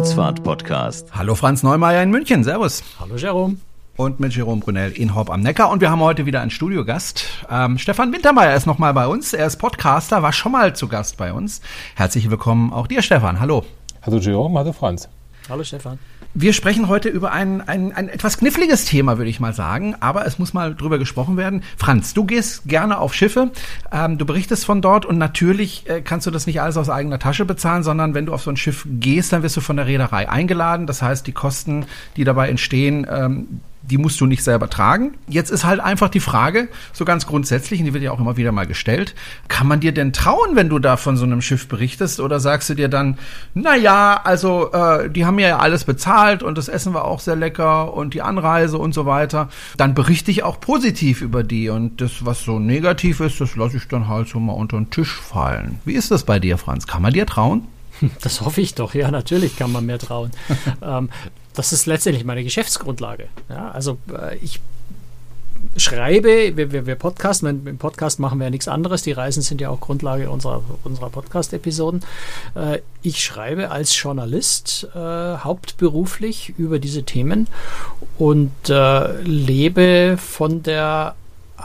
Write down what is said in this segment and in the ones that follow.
Kreuzfahrt-Podcast. Hallo Franz Neumeier in München, servus. Hallo Jerome. Und mit Jerome Brunel in Horb am Neckar. Und wir haben heute wieder einen Studiogast. Ähm, Stefan Wintermeyer ist nochmal bei uns. Er ist Podcaster, war schon mal zu Gast bei uns. Herzlich willkommen auch dir, Stefan. Hallo. Hallo Jerome, hallo Franz. Hallo Stefan. Wir sprechen heute über ein, ein, ein etwas kniffliges Thema, würde ich mal sagen, aber es muss mal drüber gesprochen werden. Franz, du gehst gerne auf Schiffe, ähm, du berichtest von dort und natürlich äh, kannst du das nicht alles aus eigener Tasche bezahlen, sondern wenn du auf so ein Schiff gehst, dann wirst du von der Reederei eingeladen. Das heißt, die Kosten, die dabei entstehen, ähm, die musst du nicht selber tragen. Jetzt ist halt einfach die Frage, so ganz grundsätzlich, und die wird ja auch immer wieder mal gestellt, kann man dir denn trauen, wenn du da von so einem Schiff berichtest? Oder sagst du dir dann, na ja, also äh, die haben mir ja alles bezahlt und das Essen war auch sehr lecker und die Anreise und so weiter. Dann berichte ich auch positiv über die und das, was so negativ ist, das lasse ich dann halt so mal unter den Tisch fallen. Wie ist das bei dir, Franz? Kann man dir trauen? Das hoffe ich doch, ja, natürlich kann man mir trauen. ähm, das ist letztendlich meine Geschäftsgrundlage. Ja, also äh, ich schreibe, wir, wir, wir podcasten, im Podcast machen wir ja nichts anderes, die Reisen sind ja auch Grundlage unserer, unserer Podcast-Episoden. Äh, ich schreibe als Journalist äh, hauptberuflich über diese Themen und äh, lebe von der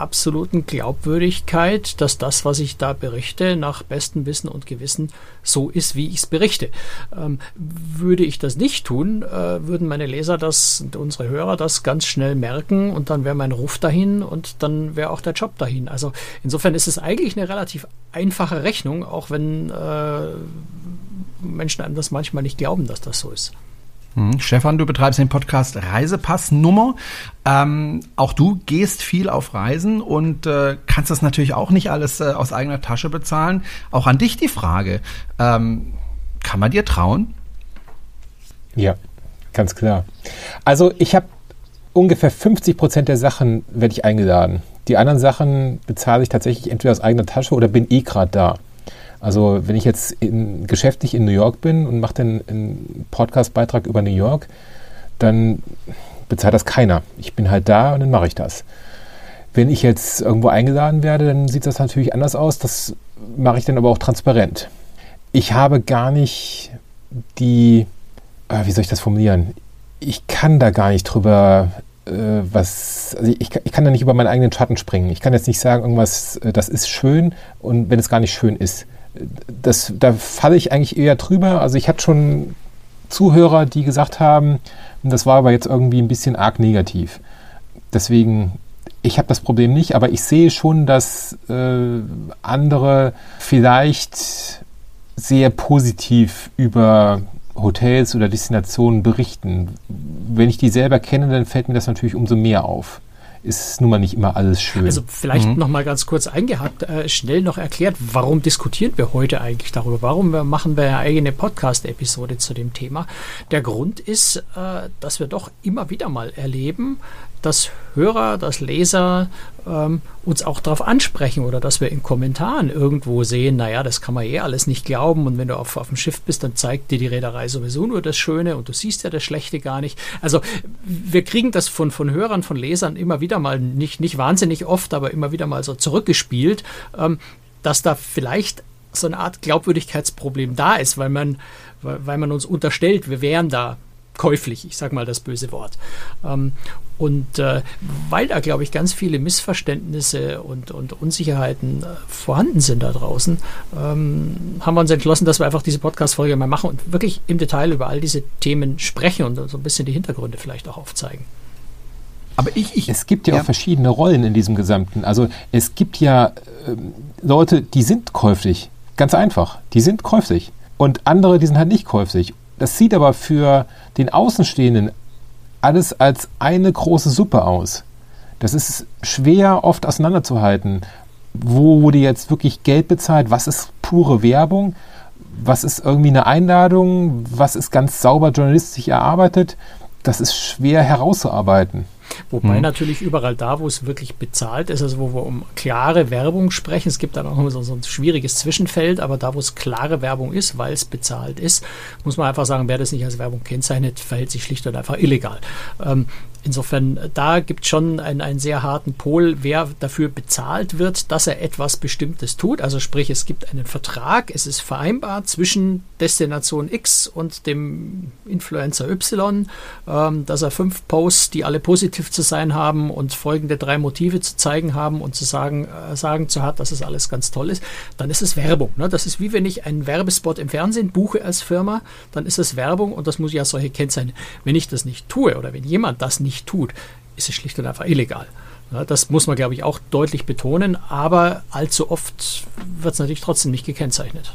absoluten Glaubwürdigkeit, dass das, was ich da berichte, nach bestem Wissen und Gewissen so ist, wie ich es berichte. Ähm, würde ich das nicht tun, äh, würden meine Leser das und unsere Hörer das ganz schnell merken und dann wäre mein Ruf dahin und dann wäre auch der Job dahin. Also insofern ist es eigentlich eine relativ einfache Rechnung, auch wenn äh, Menschen einem das manchmal nicht glauben, dass das so ist. Hm. Stefan, du betreibst den Podcast Reisepassnummer. Ähm, auch du gehst viel auf Reisen und äh, kannst das natürlich auch nicht alles äh, aus eigener Tasche bezahlen. Auch an dich die Frage, ähm, kann man dir trauen? Ja, ganz klar. Also ich habe ungefähr 50 Prozent der Sachen werde ich eingeladen. Die anderen Sachen bezahle ich tatsächlich entweder aus eigener Tasche oder bin eh gerade da. Also wenn ich jetzt in, geschäftlich in New York bin und mache dann einen Podcast-Beitrag über New York, dann bezahlt das keiner. Ich bin halt da und dann mache ich das. Wenn ich jetzt irgendwo eingeladen werde, dann sieht das natürlich anders aus. Das mache ich dann aber auch transparent. Ich habe gar nicht die, äh, wie soll ich das formulieren? Ich kann da gar nicht drüber äh, was, also ich, ich, kann da nicht über meinen eigenen Schatten springen. Ich kann jetzt nicht sagen, irgendwas, äh, das ist schön und wenn es gar nicht schön ist das, da falle ich eigentlich eher drüber. Also ich hatte schon Zuhörer, die gesagt haben, das war aber jetzt irgendwie ein bisschen arg negativ. Deswegen, ich habe das Problem nicht, aber ich sehe schon, dass äh, andere vielleicht sehr positiv über Hotels oder Destinationen berichten. Wenn ich die selber kenne, dann fällt mir das natürlich umso mehr auf ist nun mal nicht immer alles schön. Also vielleicht mhm. noch mal ganz kurz eingehakt, äh, schnell noch erklärt, warum diskutieren wir heute eigentlich darüber? Warum machen wir eine eigene Podcast-Episode zu dem Thema? Der Grund ist, äh, dass wir doch immer wieder mal erleben, dass Hörer, dass Leser ähm, uns auch darauf ansprechen oder dass wir in Kommentaren irgendwo sehen, naja, das kann man eh alles nicht glauben und wenn du auf, auf dem Schiff bist, dann zeigt dir die Reederei sowieso nur das Schöne und du siehst ja das Schlechte gar nicht. Also wir kriegen das von, von Hörern, von Lesern immer wieder mal, nicht, nicht wahnsinnig oft, aber immer wieder mal so zurückgespielt, ähm, dass da vielleicht so eine Art Glaubwürdigkeitsproblem da ist, weil man, weil man uns unterstellt, wir wären da käuflich, ich sage mal das böse Wort. Ähm, und äh, weil da, glaube ich, ganz viele Missverständnisse und, und Unsicherheiten äh, vorhanden sind da draußen, ähm, haben wir uns entschlossen, dass wir einfach diese Podcast-Folge mal machen und wirklich im Detail über all diese Themen sprechen und so ein bisschen die Hintergründe vielleicht auch aufzeigen. Aber ich, ich es gibt ja, ja, auch verschiedene Rollen in diesem Gesamten. Also es gibt ja äh, Leute, die sind käuflich. Ganz einfach. Die sind käuflich. Und andere, die sind halt nicht käuflich. Das sieht aber für den Außenstehenden alles als eine große Suppe aus. Das ist schwer oft auseinanderzuhalten. Wo wurde jetzt wirklich Geld bezahlt? Was ist pure Werbung? Was ist irgendwie eine Einladung? Was ist ganz sauber journalistisch erarbeitet? Das ist schwer herauszuarbeiten. Wobei mhm. natürlich überall da, wo es wirklich bezahlt ist, also wo wir um klare Werbung sprechen, es gibt dann auch immer so, so ein schwieriges Zwischenfeld, aber da, wo es klare Werbung ist, weil es bezahlt ist, muss man einfach sagen, wer das nicht als Werbung kennzeichnet, verhält sich schlicht und einfach illegal. Ähm, Insofern, da gibt es schon einen, einen sehr harten Pol, wer dafür bezahlt wird, dass er etwas Bestimmtes tut. Also sprich, es gibt einen Vertrag, es ist vereinbar zwischen Destination X und dem Influencer Y, ähm, dass er fünf Posts, die alle positiv zu sein haben und folgende drei Motive zu zeigen haben und zu sagen, äh, sagen zu hat, dass es alles ganz toll ist, dann ist es Werbung. Ne? Das ist wie wenn ich einen Werbespot im Fernsehen buche als Firma, dann ist es Werbung und das muss ja solche Kennzeichen. Wenn ich das nicht tue oder wenn jemand das nicht nicht tut, ist es schlicht und einfach illegal. Ja, das muss man, glaube ich, auch deutlich betonen, aber allzu oft wird es natürlich trotzdem nicht gekennzeichnet.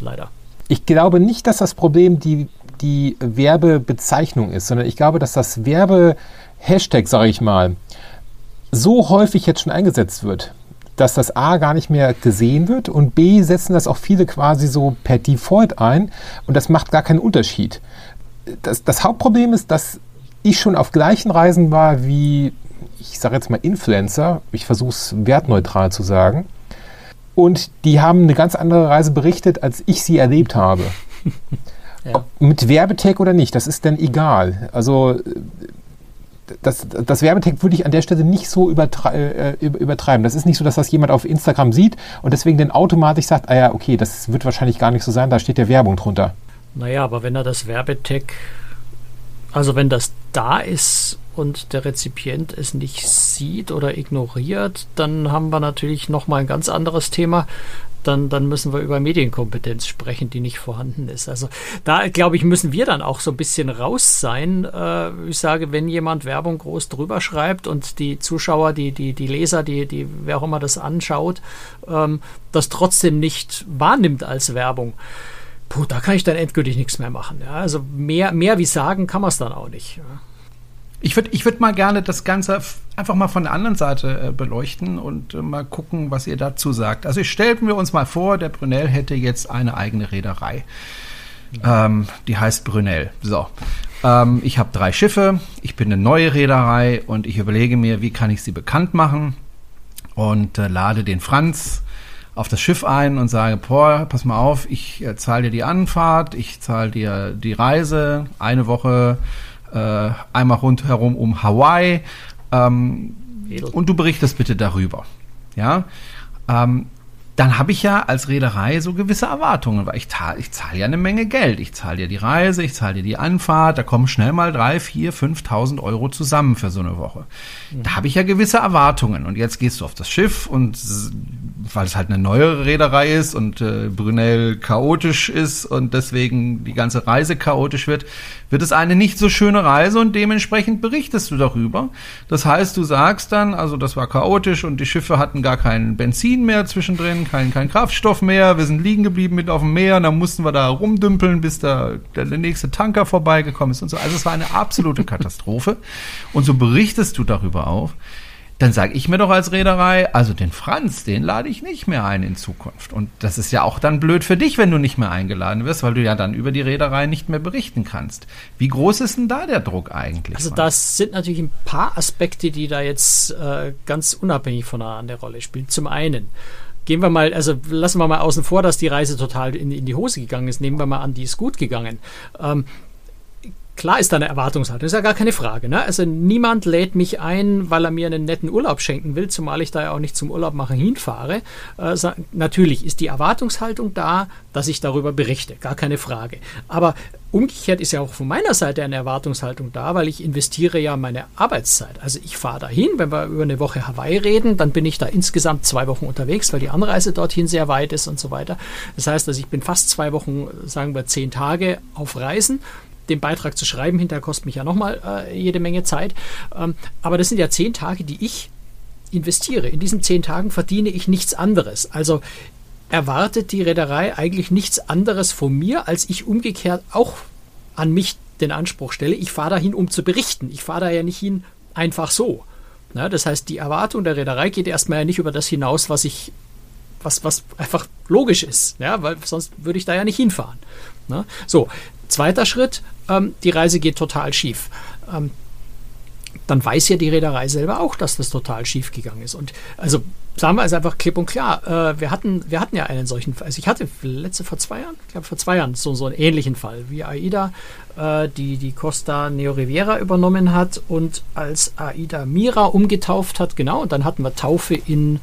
Leider. Ich glaube nicht, dass das Problem die, die Werbebezeichnung ist, sondern ich glaube, dass das Werbe-Hashtag, sage ich mal, so häufig jetzt schon eingesetzt wird, dass das A gar nicht mehr gesehen wird und B setzen das auch viele quasi so per Default ein und das macht gar keinen Unterschied. Das, das Hauptproblem ist, dass ich schon auf gleichen Reisen war wie, ich sage jetzt mal Influencer, ich versuche es wertneutral zu sagen, und die haben eine ganz andere Reise berichtet, als ich sie erlebt habe. ja. mit Werbetag oder nicht, das ist dann egal. Also das, das Werbetag würde ich an der Stelle nicht so übertre äh, übertreiben. Das ist nicht so, dass das jemand auf Instagram sieht und deswegen dann automatisch sagt, ah ja, okay, das wird wahrscheinlich gar nicht so sein, da steht ja Werbung drunter. Naja, aber wenn er das Werbetag also wenn das da ist und der Rezipient es nicht sieht oder ignoriert, dann haben wir natürlich nochmal ein ganz anderes Thema. Dann, dann müssen wir über Medienkompetenz sprechen, die nicht vorhanden ist. Also da, glaube ich, müssen wir dann auch so ein bisschen raus sein. Äh, ich sage, wenn jemand Werbung groß drüber schreibt und die Zuschauer, die, die, die Leser, die, die, wer auch immer das anschaut, ähm, das trotzdem nicht wahrnimmt als Werbung puh, da kann ich dann endgültig nichts mehr machen. Ja, also mehr, mehr wie sagen kann man es dann auch nicht. Ja. Ich würde ich würd mal gerne das Ganze einfach mal von der anderen Seite äh, beleuchten und äh, mal gucken, was ihr dazu sagt. Also stellten wir uns mal vor, der Brunel hätte jetzt eine eigene Reederei. Ähm, die heißt Brunel. So. Ähm, ich habe drei Schiffe, ich bin eine neue Reederei und ich überlege mir, wie kann ich sie bekannt machen und äh, lade den Franz auf das Schiff ein und sage, boah, pass mal auf, ich äh, zahle dir die Anfahrt, ich zahle dir die Reise, eine Woche äh, einmal rundherum um Hawaii ähm, und du berichtest bitte darüber. Ja, ähm, dann habe ich ja als Reederei so gewisse Erwartungen, weil ich, ich zahle ja eine Menge Geld. Ich zahle dir die Reise, ich zahle dir die Anfahrt, da kommen schnell mal drei, vier, fünftausend Euro zusammen für so eine Woche. Mhm. Da habe ich ja gewisse Erwartungen. Und jetzt gehst du auf das Schiff und weil es halt eine neuere Reederei ist und äh, Brunel chaotisch ist und deswegen die ganze Reise chaotisch wird, wird es eine nicht so schöne Reise und dementsprechend berichtest du darüber. Das heißt, du sagst dann, also das war chaotisch und die Schiffe hatten gar kein Benzin mehr zwischendrin, kein, kein Kraftstoff mehr, wir sind liegen geblieben mit auf dem Meer und dann mussten wir da rumdümpeln, bis da der, der nächste Tanker vorbeigekommen ist und so. Also es war eine absolute Katastrophe. Und so berichtest du darüber auf dann sage ich mir doch als Reederei, also den Franz, den lade ich nicht mehr ein in Zukunft. Und das ist ja auch dann blöd für dich, wenn du nicht mehr eingeladen wirst, weil du ja dann über die Reederei nicht mehr berichten kannst. Wie groß ist denn da der Druck eigentlich? Also das sind natürlich ein paar Aspekte, die da jetzt äh, ganz unabhängig voneinander eine Rolle spielen. Zum einen, gehen wir mal, also lassen wir mal außen vor, dass die Reise total in, in die Hose gegangen ist. Nehmen wir mal an, die ist gut gegangen. Ähm, Klar ist da eine Erwartungshaltung, ist ja gar keine Frage. Ne? Also niemand lädt mich ein, weil er mir einen netten Urlaub schenken will, zumal ich da ja auch nicht zum Urlaub machen hinfahre. Äh, natürlich ist die Erwartungshaltung da, dass ich darüber berichte, gar keine Frage. Aber umgekehrt ist ja auch von meiner Seite eine Erwartungshaltung da, weil ich investiere ja meine Arbeitszeit. Also ich fahre dahin, wenn wir über eine Woche Hawaii reden, dann bin ich da insgesamt zwei Wochen unterwegs, weil die Anreise dorthin sehr weit ist und so weiter. Das heißt, also ich bin fast zwei Wochen, sagen wir zehn Tage auf Reisen den Beitrag zu schreiben. Hinterher kostet mich ja nochmal äh, jede Menge Zeit. Ähm, aber das sind ja zehn Tage, die ich investiere. In diesen zehn Tagen verdiene ich nichts anderes. Also erwartet die Reederei eigentlich nichts anderes von mir, als ich umgekehrt auch an mich den Anspruch stelle. Ich fahre dahin, um zu berichten. Ich fahre da ja nicht hin einfach so. Na, das heißt, die Erwartung der Reederei geht erstmal ja nicht über das hinaus, was ich, was, was einfach logisch ist, ja, weil sonst würde ich da ja nicht hinfahren. Na? So, Zweiter Schritt, ähm, die Reise geht total schief. Ähm, dann weiß ja die Reederei selber auch, dass das total schief gegangen ist. Und also sagen wir es einfach klipp und klar. Äh, wir, hatten, wir hatten ja einen solchen Fall. Also ich hatte letzte vor zwei Jahren, ich glaube vor zwei Jahren, so, so einen ähnlichen Fall, wie AIDA, äh, die die Costa Neo Riviera übernommen hat und als AIDA Mira umgetauft hat, genau, und dann hatten wir Taufe in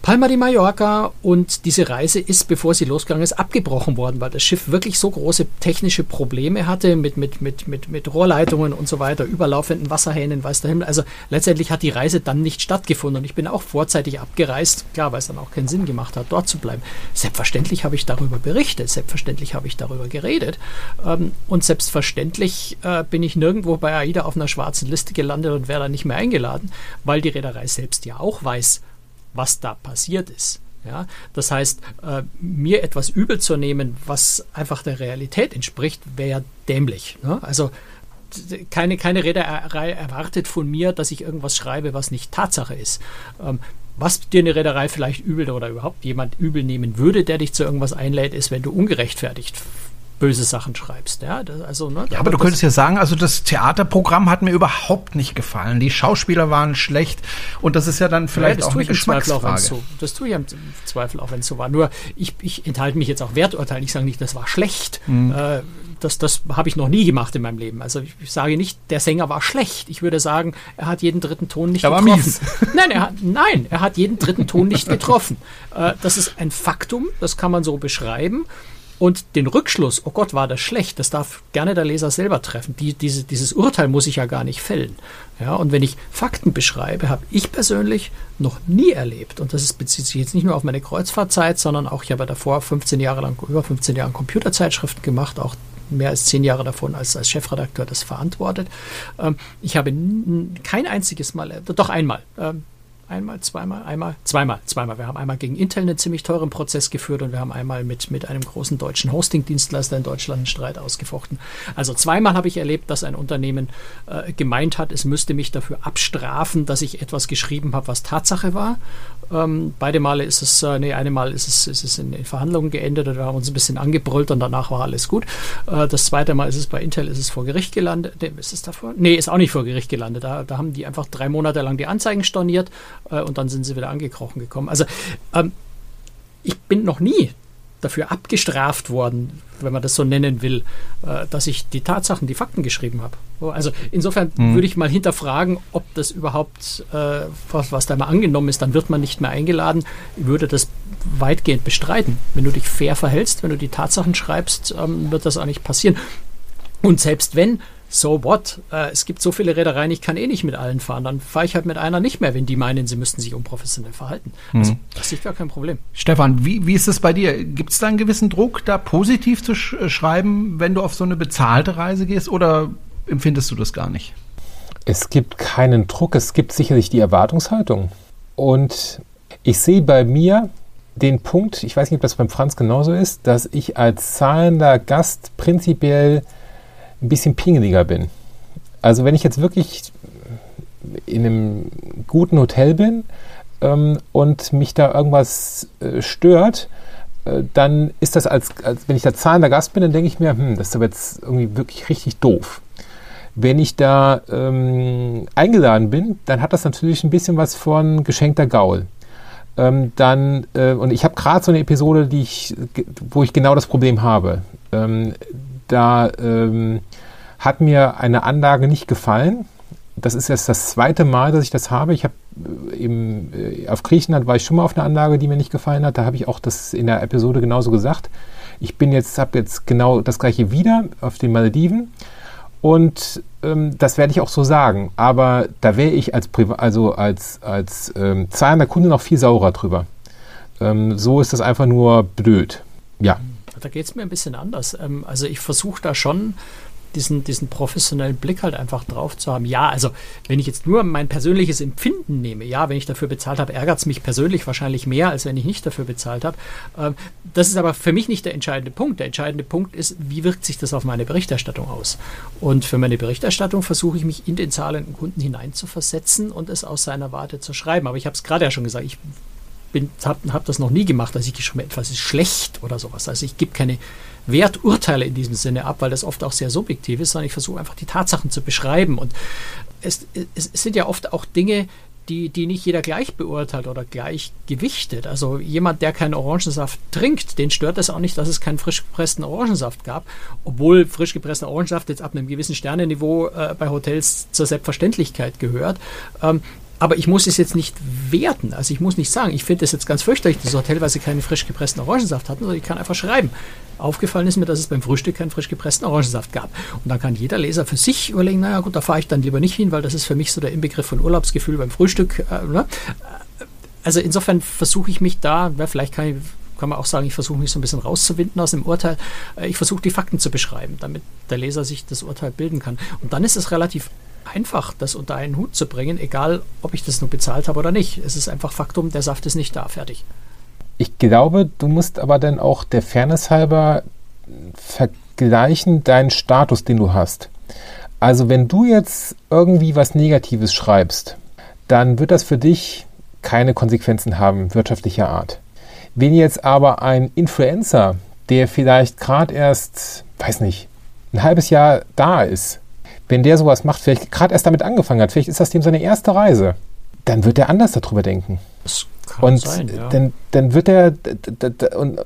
Palma de Mallorca und diese Reise ist, bevor sie losgegangen ist, abgebrochen worden, weil das Schiff wirklich so große technische Probleme hatte mit, mit, mit, mit, mit Rohrleitungen und so weiter, überlaufenden Wasserhähnen, weiß der Himmel. Also letztendlich hat die Reise dann nicht stattgefunden und ich bin auch vorzeitig abgereist, klar, weil es dann auch keinen Sinn gemacht hat, dort zu bleiben. Selbstverständlich habe ich darüber berichtet, selbstverständlich habe ich darüber geredet ähm, und selbstverständlich äh, bin ich nirgendwo bei AIDA auf einer schwarzen Liste gelandet und wäre da nicht mehr eingeladen, weil die Reederei selbst ja auch weiß, was da passiert ist. Ja, das heißt, äh, mir etwas übel zu nehmen, was einfach der Realität entspricht, wäre dämlich. Ne? Also keine, keine Reederei erwartet von mir, dass ich irgendwas schreibe, was nicht Tatsache ist. Ähm, was dir eine Reederei vielleicht übel oder überhaupt jemand übel nehmen würde, der dich zu irgendwas einlädt, ist, wenn du ungerechtfertigt böse Sachen schreibst. Ja, das, also, ne, ja aber du könntest ja sagen, also das Theaterprogramm hat mir überhaupt nicht gefallen. Die Schauspieler waren schlecht und das ist ja dann vielleicht ja, auch eine Geschmacksfrage. So, das tue ich im Zweifel auch, wenn es so war. Nur ich, ich enthalte mich jetzt auch Werturteilen. Ich sage nicht, das war schlecht. Mhm. Äh, das, das habe ich noch nie gemacht in meinem Leben. Also ich, ich, sage nicht, der Sänger war schlecht. Ich würde sagen, er hat jeden dritten Ton nicht er getroffen. War mies. Nein, er hat, nein, er hat jeden dritten Ton nicht getroffen. Äh, das ist ein Faktum, das kann man so beschreiben. Und den Rückschluss, oh Gott, war das schlecht, das darf gerne der Leser selber treffen. Die, diese, dieses Urteil muss ich ja gar nicht fällen. Ja, und wenn ich Fakten beschreibe, habe ich persönlich noch nie erlebt, und das ist, bezieht sich jetzt nicht nur auf meine Kreuzfahrtzeit, sondern auch, ich habe davor 15 Jahre lang, über 15 Jahre Computerzeitschriften gemacht, auch mehr als zehn Jahre davon als, als Chefredakteur das verantwortet. Ähm, ich habe kein einziges Mal, doch einmal, ähm, einmal, zweimal, einmal, zweimal, zweimal. Wir haben einmal gegen Intel einen ziemlich teuren Prozess geführt und wir haben einmal mit, mit einem großen deutschen Hosting-Dienstleister in Deutschland einen Streit ausgefochten. Also zweimal habe ich erlebt, dass ein Unternehmen äh, gemeint hat, es müsste mich dafür abstrafen, dass ich etwas geschrieben habe, was Tatsache war. Ähm, beide Male ist es, äh, nee, eine Mal ist es, ist es in, in Verhandlungen geendet wir haben uns ein bisschen angebrüllt und danach war alles gut. Äh, das zweite Mal ist es bei Intel, ist es vor Gericht gelandet. Nee, ist es davor? Nee, ist auch nicht vor Gericht gelandet. Da, da haben die einfach drei Monate lang die Anzeigen storniert äh, und dann sind sie wieder angekrochen gekommen. Also ähm, ich bin noch nie dafür abgestraft worden, wenn man das so nennen will, äh, dass ich die Tatsachen, die Fakten geschrieben habe. Also insofern mhm. würde ich mal hinterfragen, ob das überhaupt, äh, was, was da mal angenommen ist, dann wird man nicht mehr eingeladen, ich würde das weitgehend bestreiten. Wenn du dich fair verhältst, wenn du die Tatsachen schreibst, ähm, wird das auch nicht passieren. Und selbst wenn, so what? Äh, es gibt so viele Reedereien, ich kann eh nicht mit allen fahren. Dann fahre ich halt mit einer nicht mehr, wenn die meinen, sie müssten sich unprofessionell verhalten. Also, mhm. das ist gar kein Problem. Stefan, wie, wie ist es bei dir? Gibt es da einen gewissen Druck, da positiv zu sch äh, schreiben, wenn du auf so eine bezahlte Reise gehst oder empfindest du das gar nicht? Es gibt keinen Druck, es gibt sicherlich die Erwartungshaltung. Und ich sehe bei mir den Punkt, ich weiß nicht, ob das beim Franz genauso ist, dass ich als zahlender Gast prinzipiell ein bisschen pingeliger bin. Also wenn ich jetzt wirklich in einem guten Hotel bin ähm, und mich da irgendwas äh, stört, äh, dann ist das als, als, wenn ich da zahlender Gast bin, dann denke ich mir, hm, das ist aber jetzt irgendwie wirklich richtig doof. Wenn ich da ähm, eingeladen bin, dann hat das natürlich ein bisschen was von geschenkter Gaul. Ähm, dann, äh, und ich habe gerade so eine Episode, die ich, wo ich genau das Problem habe. Ähm, da ähm, hat mir eine Anlage nicht gefallen. Das ist jetzt das zweite Mal, dass ich das habe. Ich habe äh, äh, auf Griechenland war ich schon mal auf einer Anlage, die mir nicht gefallen hat. Da habe ich auch das in der Episode genauso gesagt. Ich bin jetzt, habe jetzt genau das gleiche wieder auf den Malediven. Und ähm, das werde ich auch so sagen. Aber da wäre ich als, Priva also als, als ähm, zahlender Kunde noch viel saurer drüber. Ähm, so ist das einfach nur blöd. Ja. Da geht es mir ein bisschen anders. Ähm, also ich versuche da schon diesen, diesen professionellen Blick halt einfach drauf zu haben. Ja, also wenn ich jetzt nur mein persönliches Empfinden nehme, ja, wenn ich dafür bezahlt habe, ärgert es mich persönlich wahrscheinlich mehr, als wenn ich nicht dafür bezahlt habe. Ähm, das ist aber für mich nicht der entscheidende Punkt. Der entscheidende Punkt ist, wie wirkt sich das auf meine Berichterstattung aus? Und für meine Berichterstattung versuche ich mich in den zahlenden Kunden hineinzuversetzen und es aus seiner Warte zu schreiben. Aber ich habe es gerade ja schon gesagt, ich habe hab das noch nie gemacht, dass ich geschrieben etwas ist schlecht oder sowas. Also ich gebe keine Werturteile in diesem Sinne ab, weil das oft auch sehr subjektiv ist, sondern ich versuche einfach die Tatsachen zu beschreiben. Und es, es, sind ja oft auch Dinge, die, die nicht jeder gleich beurteilt oder gleich gewichtet. Also jemand, der keinen Orangensaft trinkt, den stört es auch nicht, dass es keinen frisch gepressten Orangensaft gab, obwohl frisch gepresster Orangensaft jetzt ab einem gewissen Sternenniveau äh, bei Hotels zur Selbstverständlichkeit gehört. Ähm, aber ich muss es jetzt nicht werten. Also ich muss nicht sagen, ich finde es jetzt ganz fürchterlich, das Hotel, weil sie keinen frisch gepressten Orangensaft hatten, sondern ich kann einfach schreiben. Aufgefallen ist mir, dass es beim Frühstück keinen frisch gepressten Orangensaft gab. Und dann kann jeder Leser für sich überlegen, naja gut, da fahre ich dann lieber nicht hin, weil das ist für mich so der Inbegriff von Urlaubsgefühl beim Frühstück. Äh, ne? Also insofern versuche ich mich da, ja, vielleicht kann ich kann man auch sagen, ich versuche mich so ein bisschen rauszuwinden aus dem Urteil. Äh, ich versuche die Fakten zu beschreiben, damit der Leser sich das Urteil bilden kann. Und dann ist es relativ einfach, das unter einen Hut zu bringen, egal ob ich das nur bezahlt habe oder nicht. Es ist einfach Faktum, der Saft ist nicht da, fertig. Ich glaube, du musst aber dann auch der Fairness halber vergleichen deinen Status, den du hast. Also wenn du jetzt irgendwie was Negatives schreibst, dann wird das für dich keine Konsequenzen haben wirtschaftlicher Art. Wenn jetzt aber ein Influencer, der vielleicht gerade erst, weiß nicht, ein halbes Jahr da ist, wenn der sowas macht, vielleicht gerade erst damit angefangen hat, vielleicht ist das dem seine erste Reise, dann wird er anders darüber denken. Das kann und sein, ja. dann, dann wird er, und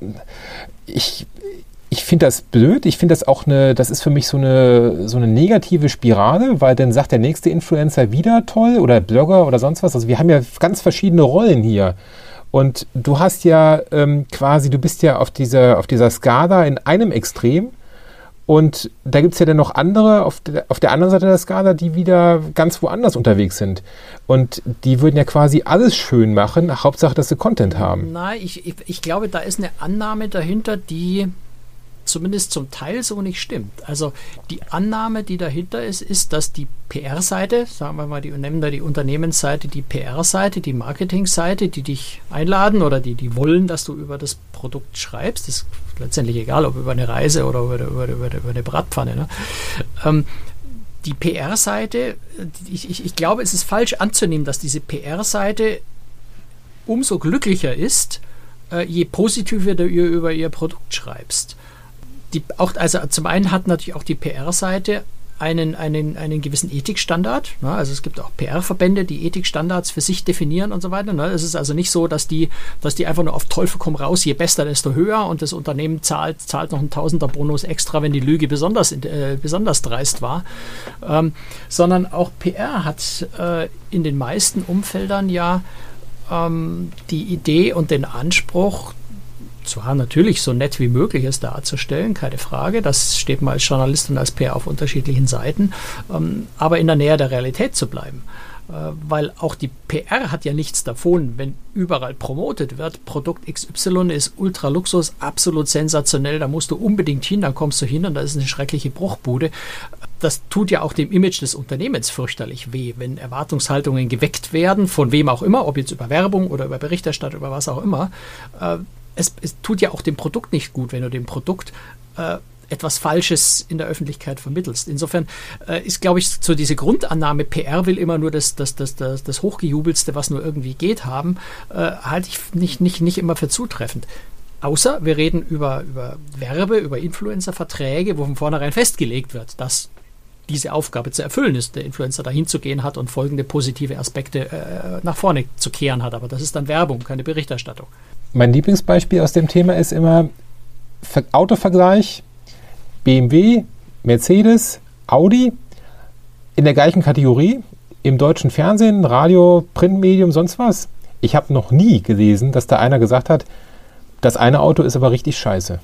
ich, ich finde das blöd. Ich finde das auch eine, das ist für mich so eine, so eine negative Spirale, weil dann sagt der nächste Influencer wieder toll oder Blogger oder sonst was. Also wir haben ja ganz verschiedene Rollen hier. Und du hast ja ähm, quasi, du bist ja auf dieser, auf dieser Skala in einem Extrem und da gibt es ja dann noch andere auf der, auf der anderen Seite der Skala, die wieder ganz woanders unterwegs sind. Und die würden ja quasi alles schön machen, Hauptsache, dass sie Content haben. Nein, ich, ich, ich glaube, da ist eine Annahme dahinter, die zumindest zum Teil so nicht stimmt. Also die Annahme, die dahinter ist, ist, dass die PR-Seite, sagen wir mal, die nehmen da die Unternehmensseite, die PR-Seite, die Marketing-Seite, die dich einladen oder die, die wollen, dass du über das Produkt schreibst, ist letztendlich egal, ob über eine Reise oder über, über, über, über eine Bratpfanne. Ne? Ähm, die PR-Seite, ich, ich, ich glaube, es ist falsch anzunehmen, dass diese PR-Seite umso glücklicher ist, äh, je positiver du über ihr Produkt schreibst die, auch, also zum einen hat natürlich auch die PR-Seite einen, einen, einen gewissen Ethikstandard. Ne? Also es gibt auch PR-Verbände, die Ethikstandards für sich definieren und so weiter. Ne? Es ist also nicht so, dass die, dass die einfach nur auf Teufel komm raus, je besser, desto höher und das Unternehmen zahlt, zahlt noch einen Tausender Bonus extra, wenn die Lüge besonders, äh, besonders dreist war. Ähm, sondern auch PR hat äh, in den meisten Umfeldern ja ähm, die Idee und den Anspruch, zwar natürlich so nett wie möglich ist darzustellen, keine Frage. Das steht man als Journalist und als PR auf unterschiedlichen Seiten, ähm, aber in der Nähe der Realität zu bleiben. Äh, weil auch die PR hat ja nichts davon, wenn überall promotet wird. Produkt XY ist Ultraluxus, absolut sensationell, da musst du unbedingt hin, dann kommst du hin und da ist eine schreckliche Bruchbude. Das tut ja auch dem Image des Unternehmens fürchterlich weh, wenn Erwartungshaltungen geweckt werden, von wem auch immer, ob jetzt über Werbung oder über Berichterstattung, über was auch immer. Äh, es, es, tut ja auch dem Produkt nicht gut, wenn du dem Produkt äh, etwas Falsches in der Öffentlichkeit vermittelst. Insofern äh, ist, glaube ich, so diese Grundannahme, PR will immer nur das, das, das, das, das Hochgejubelste, was nur irgendwie geht, haben, äh, halte ich nicht, nicht, nicht immer für zutreffend. Außer wir reden über, über Werbe, über Influencer-Verträge, wo von vornherein festgelegt wird, dass diese Aufgabe zu erfüllen ist, der Influencer dahin zu gehen hat und folgende positive Aspekte äh, nach vorne zu kehren hat. Aber das ist dann Werbung, keine Berichterstattung. Mein Lieblingsbeispiel aus dem Thema ist immer Autovergleich BMW, Mercedes, Audi in der gleichen Kategorie im deutschen Fernsehen, Radio, Printmedium, sonst was. Ich habe noch nie gelesen, dass da einer gesagt hat, das eine Auto ist aber richtig scheiße.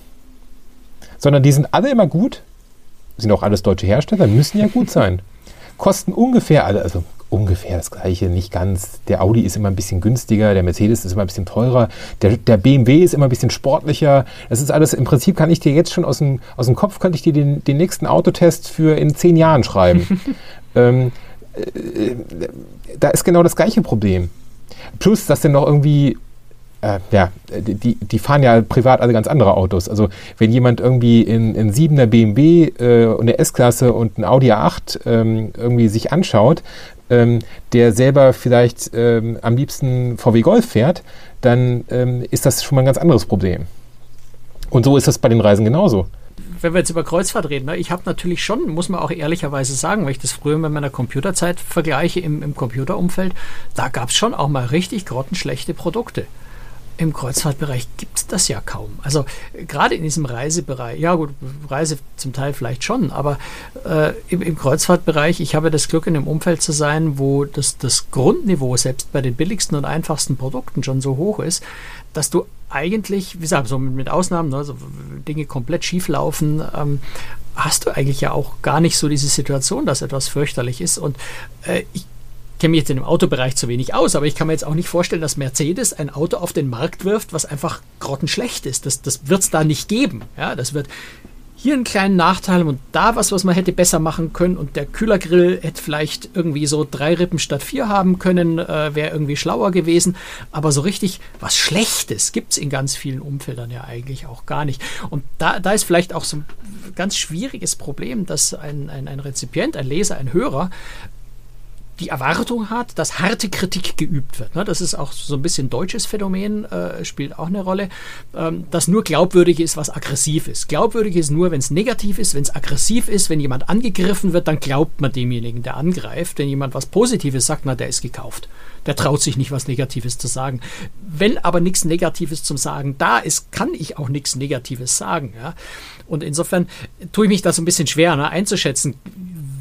Sondern die sind alle immer gut, sind auch alles deutsche Hersteller, müssen ja gut sein. Kosten ungefähr alle, also ungefähr das gleiche, nicht ganz. Der Audi ist immer ein bisschen günstiger, der Mercedes ist immer ein bisschen teurer, der, der BMW ist immer ein bisschen sportlicher. Das ist alles, im Prinzip kann ich dir jetzt schon aus dem, aus dem Kopf, könnte ich dir den, den nächsten Autotest für in zehn Jahren schreiben. ähm, äh, da ist genau das gleiche Problem. Plus, dass dann noch irgendwie äh, ja, die, die fahren ja privat alle ganz andere Autos. Also wenn jemand irgendwie in, in 7er BMW äh, und eine S-Klasse und ein Audi A8 ähm, irgendwie sich anschaut, ähm, der selber vielleicht ähm, am liebsten VW Golf fährt, dann ähm, ist das schon mal ein ganz anderes Problem. Und so ist das bei den Reisen genauso. wenn wir jetzt über Kreuzfahrt reden, ne, ich habe natürlich schon, muss man auch ehrlicherweise sagen, weil ich das früher mit meiner Computerzeit vergleiche im, im Computerumfeld, da gab es schon auch mal richtig grottenschlechte Produkte im Kreuzfahrtbereich gibt es das ja kaum. Also gerade in diesem Reisebereich, ja gut, Reise zum Teil vielleicht schon, aber äh, im, im, Kreuzfahrtbereich, ich habe das Glück, in einem Umfeld zu sein, wo das, das Grundniveau selbst bei den billigsten und einfachsten Produkten schon so hoch ist, dass du eigentlich, wie gesagt, so mit Ausnahmen, ne, so Dinge komplett schief laufen, ähm, hast du eigentlich ja auch gar nicht so diese Situation, dass etwas fürchterlich ist. Und äh, ich kenne mich jetzt in dem Autobereich zu wenig aus, aber ich kann mir jetzt auch nicht vorstellen, dass Mercedes ein Auto auf den Markt wirft, was einfach grottenschlecht ist. Das, das wird es da nicht geben. Ja, das wird hier einen kleinen Nachteil und da was, was man hätte besser machen können und der Kühlergrill hätte vielleicht irgendwie so drei Rippen statt vier haben können, äh, wäre irgendwie schlauer gewesen. Aber so richtig was Schlechtes gibt es in ganz vielen Umfeldern ja eigentlich auch gar nicht. Und da, da ist vielleicht auch so ein ganz schwieriges Problem, dass ein, ein, ein Rezipient, ein Leser, ein Hörer die Erwartung hat, dass harte Kritik geübt wird. Ne? Das ist auch so ein bisschen deutsches Phänomen, äh, spielt auch eine Rolle, ähm, dass nur glaubwürdig ist, was aggressiv ist. Glaubwürdig ist nur, wenn es negativ ist, wenn es aggressiv ist, wenn jemand angegriffen wird, dann glaubt man demjenigen, der angreift. Wenn jemand was Positives sagt, na, der ist gekauft. Der traut sich nicht, was Negatives zu sagen. Wenn aber nichts Negatives zum Sagen da ist, kann ich auch nichts Negatives sagen. Ja? Und insofern tue ich mich da so ein bisschen schwer ne, einzuschätzen,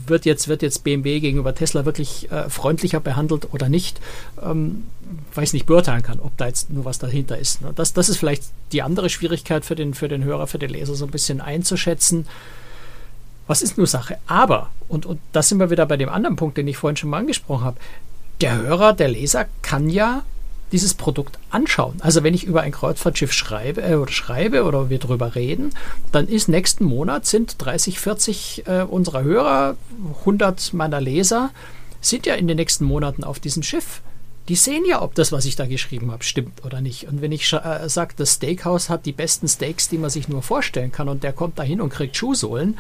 wird jetzt, wird jetzt BMW gegenüber Tesla wirklich äh, freundlicher behandelt oder nicht, ähm, ich nicht beurteilen kann, ob da jetzt nur was dahinter ist. Ne? Das, das ist vielleicht die andere Schwierigkeit für den, für den Hörer, für den Leser, so ein bisschen einzuschätzen. Was ist nur Sache? Aber, und, und da sind wir wieder bei dem anderen Punkt, den ich vorhin schon mal angesprochen habe, der Hörer, der Leser kann ja dieses Produkt anschauen. Also wenn ich über ein Kreuzfahrtschiff schreibe äh, oder schreibe oder wir darüber reden, dann ist nächsten Monat sind 30, 40 äh, unserer Hörer, 100 meiner Leser sind ja in den nächsten Monaten auf diesem Schiff. Die sehen ja, ob das, was ich da geschrieben habe, stimmt oder nicht. Und wenn ich äh, sage, das Steakhouse hat die besten Steaks, die man sich nur vorstellen kann, und der kommt da hin und kriegt Schuhsohlen,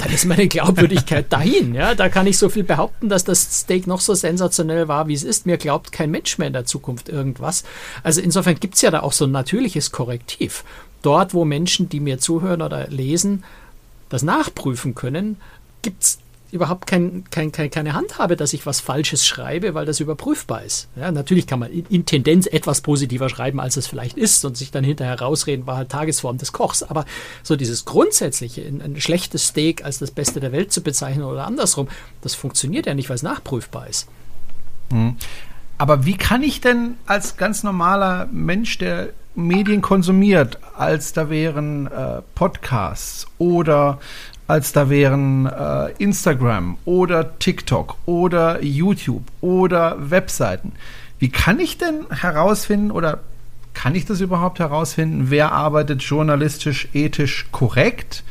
dann ist meine Glaubwürdigkeit dahin. Ja, da kann ich so viel behaupten, dass das Steak noch so sensationell war, wie es ist. Mir glaubt kein Mensch mehr in der Zukunft irgendwas. Also insofern gibt es ja da auch so ein natürliches Korrektiv. Dort, wo Menschen, die mir zuhören oder lesen, das nachprüfen können, gibt es überhaupt kein, kein, kein, keine Handhabe, dass ich was Falsches schreibe, weil das überprüfbar ist. Ja, natürlich kann man in, Tendenz etwas positiver schreiben, als es vielleicht ist und sich dann hinterher rausreden, war halt Tagesform des Kochs. Aber so dieses Grundsätzliche, ein, schlechtes Steak als das Beste der Welt zu bezeichnen oder andersrum, das funktioniert ja nicht, weil es nachprüfbar ist. Mhm. Aber wie kann ich denn als ganz normaler Mensch, der Medien konsumiert, als da wären äh, Podcasts oder als da wären äh, Instagram oder TikTok oder YouTube oder Webseiten. Wie kann ich denn herausfinden oder kann ich das überhaupt herausfinden, wer arbeitet journalistisch, ethisch korrekt?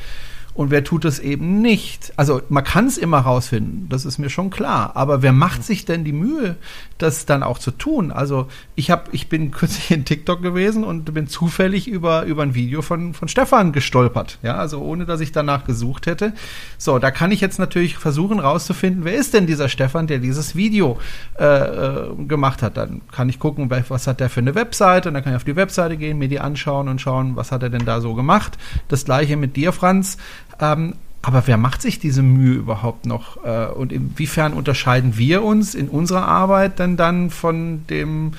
und wer tut es eben nicht. Also man kann es immer rausfinden, das ist mir schon klar. Aber wer macht sich denn die Mühe, das dann auch zu tun? Also ich habe, ich bin kürzlich in TikTok gewesen und bin zufällig über über ein Video von von Stefan gestolpert. Ja, also ohne dass ich danach gesucht hätte. So, da kann ich jetzt natürlich versuchen rauszufinden, wer ist denn dieser Stefan, der dieses Video äh, äh, gemacht hat. Dann kann ich gucken, was hat der für eine Webseite und dann kann ich auf die Webseite gehen, mir die anschauen und schauen, was hat er denn da so gemacht. Das gleiche mit dir, Franz. Ähm, aber wer macht sich diese Mühe überhaupt noch? Äh, und inwiefern unterscheiden wir uns in unserer Arbeit denn dann von dem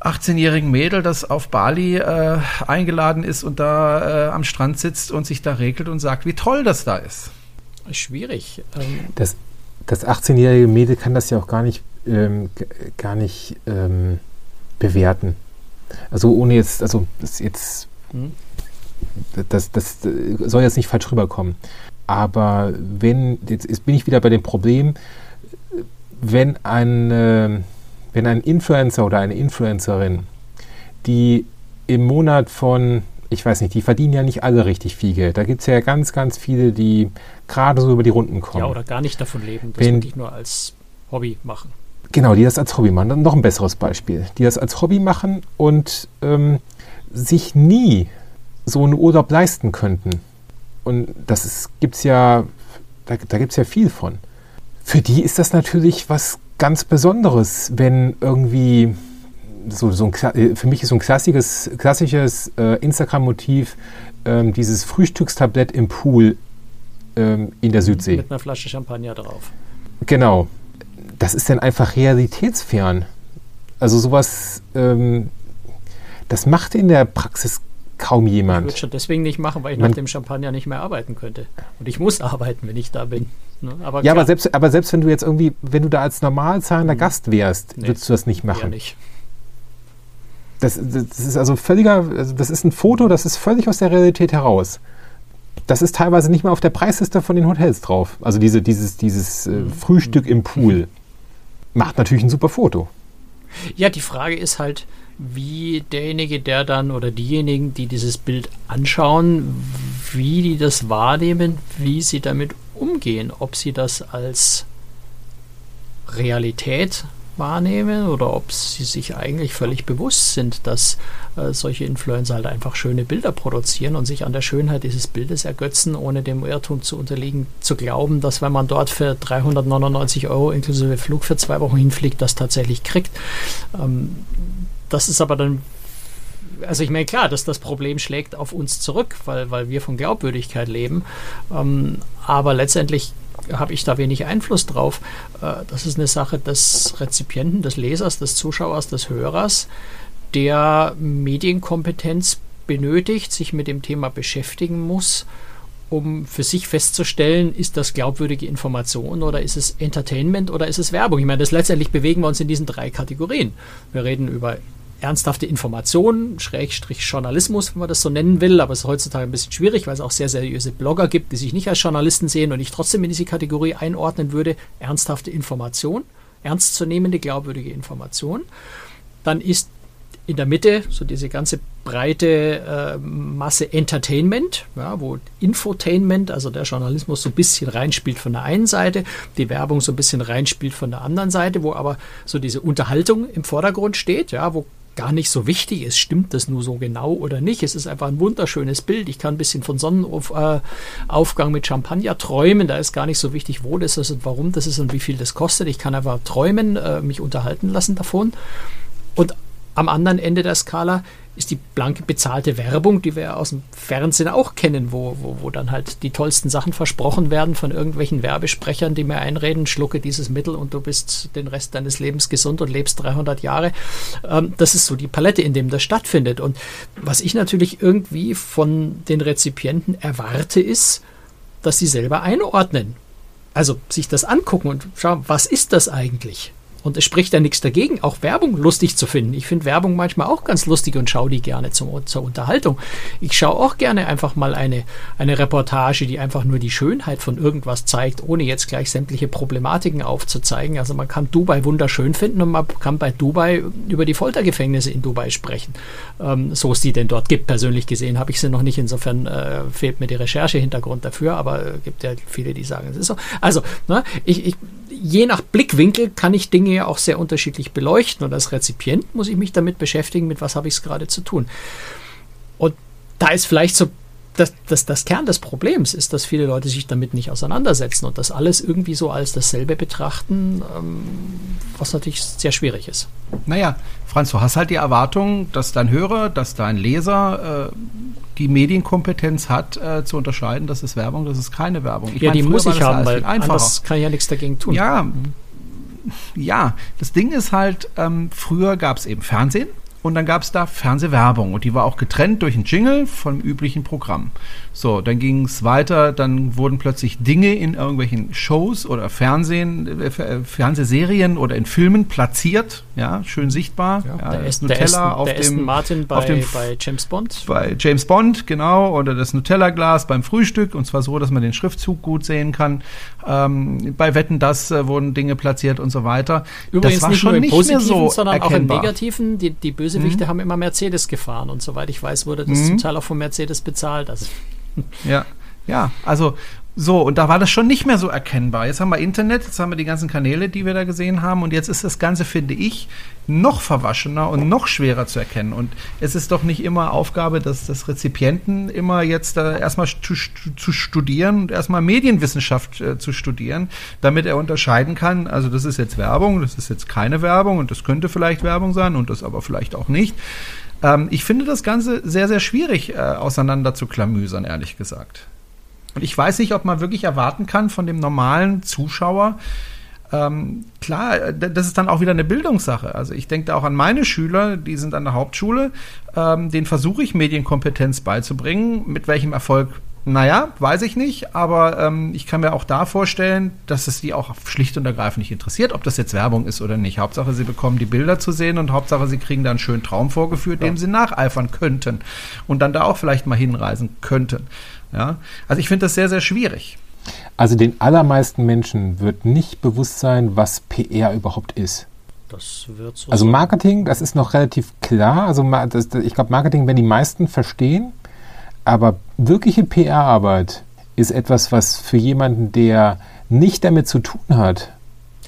18-jährigen Mädel, das auf Bali äh, eingeladen ist und da äh, am Strand sitzt und sich da regelt und sagt, wie toll das da ist? Schwierig. Ähm das, das 18-jährige Mädel kann das ja auch gar nicht, ähm, gar nicht ähm, bewerten. Also ohne jetzt, also jetzt hm das, das soll jetzt nicht falsch rüberkommen. Aber wenn, jetzt bin ich wieder bei dem Problem, wenn ein, wenn ein Influencer oder eine Influencerin, die im Monat von, ich weiß nicht, die verdienen ja nicht alle richtig viel Geld. Da gibt es ja ganz, ganz viele, die gerade so über die Runden kommen. Ja, oder gar nicht davon leben, das wirklich nur als Hobby machen. Genau, die das als Hobby machen. Dann noch ein besseres Beispiel. Die das als Hobby machen und ähm, sich nie so einen Urlaub leisten könnten. Und das gibt es ja, da, da gibt es ja viel von. Für die ist das natürlich was ganz Besonderes, wenn irgendwie so, so ein, für mich ist so ein klassisches, klassisches äh, Instagram-Motiv ähm, dieses Frühstückstablett im Pool ähm, in der Südsee. Mit einer Flasche Champagner drauf. Genau. Das ist dann einfach realitätsfern. Also sowas, ähm, das macht in der Praxis kaum Ich jemand. würde schon deswegen nicht machen, weil ich Man- nach dem Champagner nicht mehr arbeiten könnte. Und ich muss arbeiten, wenn ich da bin. Ne? Aber Ja, aber selbst, aber selbst wenn du jetzt irgendwie, wenn du da als normal zahlender Gast wärst, Nee. würdest du das nicht machen. nicht. Das, das ist also völliger, also das ist ein Foto, das ist völlig aus der Realität heraus. Das ist teilweise nicht mal auf der Preisliste von den Hotels drauf. Also diese, dieses, dieses äh, Frühstück im Pool. Macht natürlich ein super Foto. Ja, die Frage ist halt, wie derjenige, der dann oder diejenigen, die dieses Bild anschauen, wie die das wahrnehmen, wie sie damit umgehen, ob sie das als Realität wahrnehmen oder ob sie sich eigentlich völlig bewusst sind, dass äh, solche Influencer halt einfach schöne Bilder produzieren und sich an der Schönheit dieses Bildes ergötzen, ohne dem Irrtum zu unterliegen, zu glauben, dass wenn man dort für 399 Euro inklusive Flug für zwei Wochen hinfliegt, das tatsächlich kriegt. Ähm, das ist aber dann also ich meine, klar, dass das Problem schlägt auf uns zurück, weil, weil wir von Glaubwürdigkeit leben. Ähm, aber letztendlich habe ich da wenig Einfluss drauf. Äh, das ist eine Sache des Rezipienten, des Lesers, des Zuschauers, des Hörers, der Medienkompetenz benötigt, sich mit dem Thema beschäftigen muss, um für sich festzustellen, ist das glaubwürdige Information oder ist es Entertainment oder ist es Werbung? Ich meine, das letztendlich bewegen wir uns in diesen drei Kategorien. Wir reden über ernsthafte Informationen, Schrägstrich Journalismus, wenn man das so nennen will, aber es ist heutzutage ein bisschen schwierig, weil es auch sehr seriöse Blogger gibt, die sich nicht als Journalisten sehen und ich trotzdem in diese Kategorie einordnen würde, ernsthafte Information, ernstzunehmende, glaubwürdige Information. Dann ist in der Mitte so diese ganze breite äh, Masse Entertainment, ja, wo Infotainment, also der Journalismus so ein bisschen reinspielt von der einen Seite, die Werbung so ein bisschen reinspielt von der anderen Seite, wo aber so diese Unterhaltung im Vordergrund steht, ja, wo gar nicht so wichtig ist, stimmt das nur so genau oder nicht. Es ist einfach ein wunderschönes Bild. Ich kann ein bisschen von Sonnenaufgang äh, mit Champagner träumen. Da ist gar nicht so wichtig, wo das ist und warum das ist und wie viel das kostet. Ich kann einfach träumen, äh, mich unterhalten lassen davon. Und am anderen Ende der Skala ist die blanke bezahlte Werbung, die wir aus dem Fernsehen auch kennen, wo, wo, wo dann halt die tollsten Sachen versprochen werden von irgendwelchen Werbesprechern, die mir einreden, schlucke dieses Mittel und du bist den Rest deines Lebens gesund und lebst 300 Jahre. Ähm, das ist so die Palette, in dem das stattfindet. Und was ich natürlich irgendwie von den Rezipienten erwarte, ist, dass sie selber einordnen. Also sich das angucken und schauen, was ist das eigentlich? Und es spricht ja nichts dagegen, auch Werbung lustig zu finden. Ich finde Werbung manchmal auch ganz lustig und schaue die gerne zum, zur Unterhaltung. Ich schaue auch gerne einfach mal eine, eine Reportage, die einfach nur die Schönheit von irgendwas zeigt, ohne jetzt gleich sämtliche Problematiken aufzuzeigen. Also man kann Dubai wunderschön finden und man kann bei Dubai über die Foltergefängnisse in Dubai sprechen. Ähm, so es die denn dort gibt. Persönlich gesehen habe ich sie noch nicht. Insofern äh, fehlt mir die Recherche-Hintergrund dafür, aber es gibt ja viele, die sagen, es ist so. Also, ne, ich, ich, je nach Blickwinkel kann ich Dinge ja auch sehr unterschiedlich beleuchten und als Rezipient muss ich mich damit beschäftigen, mit was habe ich es gerade zu tun. Und da ist vielleicht so das, das, das Kern des Problems ist, dass viele Leute sich damit nicht auseinandersetzen und das alles irgendwie so als dasselbe betrachten, ähm, was natürlich sehr schwierig ist. Naja, Franz, du hast halt die Erwartung, dass dein Hörer, dass dein Leser äh, die Medienkompetenz hat, äh, zu unterscheiden, das ist Werbung, das ist keine Werbung. ja, meine, die muss ich das haben, weil anders kann ich ja nichts dagegen tun. Ja, ja, das Ding ist halt, ähm, früher gab es eben Fernsehen und dann gab es da Fernsehwerbung und die war auch getrennt durch einen Jingle vom üblichen Programm. So, dann ging es weiter, dann wurden plötzlich Dinge in irgendwelchen Shows oder Fernsehen, äh, äh, Fernsehserien oder in Filmen platziert, ja, schön sichtbar. Ja, der, das Aston, der, Aston, auf der dem Martin bei, auf dem bei James Bond. bei James Bond, genau, oder das Nutella-Glas beim Frühstück, und zwar so, dass man den Schriftzug gut sehen kann. Ähm, bei Wetten, das äh, wurden Dinge platziert und so weiter. Übrigens das war nicht schon nur im nicht Positiven, mehr so sondern erkennbar. Auch im Negativen. Die, die Bösewichte haben immer Mercedes gefahren und soweit ich weiß, wurde das zum Teil auch von Mercedes bezahlt. Also Ja, ja, also So, und da war das schon nicht mehr so erkennbar. Jetzt haben wir Internet, jetzt haben wir die ganzen Kanäle, die wir da gesehen haben, und jetzt ist das Ganze, finde ich, noch verwaschener und noch schwerer zu erkennen. Und es ist doch nicht immer Aufgabe des, des Rezipienten, immer jetzt äh, erstmal zu, zu, studieren und erstmal Medienwissenschaft äh, zu studieren, damit er unterscheiden kann, also das ist jetzt Werbung, das ist jetzt keine Werbung und das könnte vielleicht Werbung sein und das aber vielleicht auch nicht. Ähm, ich finde das Ganze sehr, sehr schwierig äh, auseinander zu klamüsern, ehrlich gesagt. Und ich weiß nicht, ob man wirklich erwarten kann von dem normalen Zuschauer, ähm, klar, das ist dann auch wieder eine Bildungssache. Also ich denke da auch an meine Schüler, die sind an der Hauptschule, ähm, denen versuche ich Medienkompetenz beizubringen. Mit welchem Erfolg? Naja, weiß ich nicht, aber ähm, ich kann mir auch da vorstellen, dass es die auch schlicht und ergreifend nicht interessiert, ob das jetzt Werbung ist oder nicht. Hauptsache, sie bekommen die Bilder zu sehen und Hauptsache, sie kriegen da einen schönen Traum vorgeführt, ja. dem sie nacheifern könnten und dann da auch vielleicht mal hinreisen könnten. Ja? Also ich finde das sehr, sehr schwierig. Also den allermeisten Menschen wird nicht bewusst sein, was PR überhaupt ist. Das wird so also Marketing, das ist noch relativ klar. Also das, ich glaube, Marketing werden die meisten verstehen. Aber wirkliche PR-Arbeit ist etwas, was für jemanden, der nicht damit zu tun hat,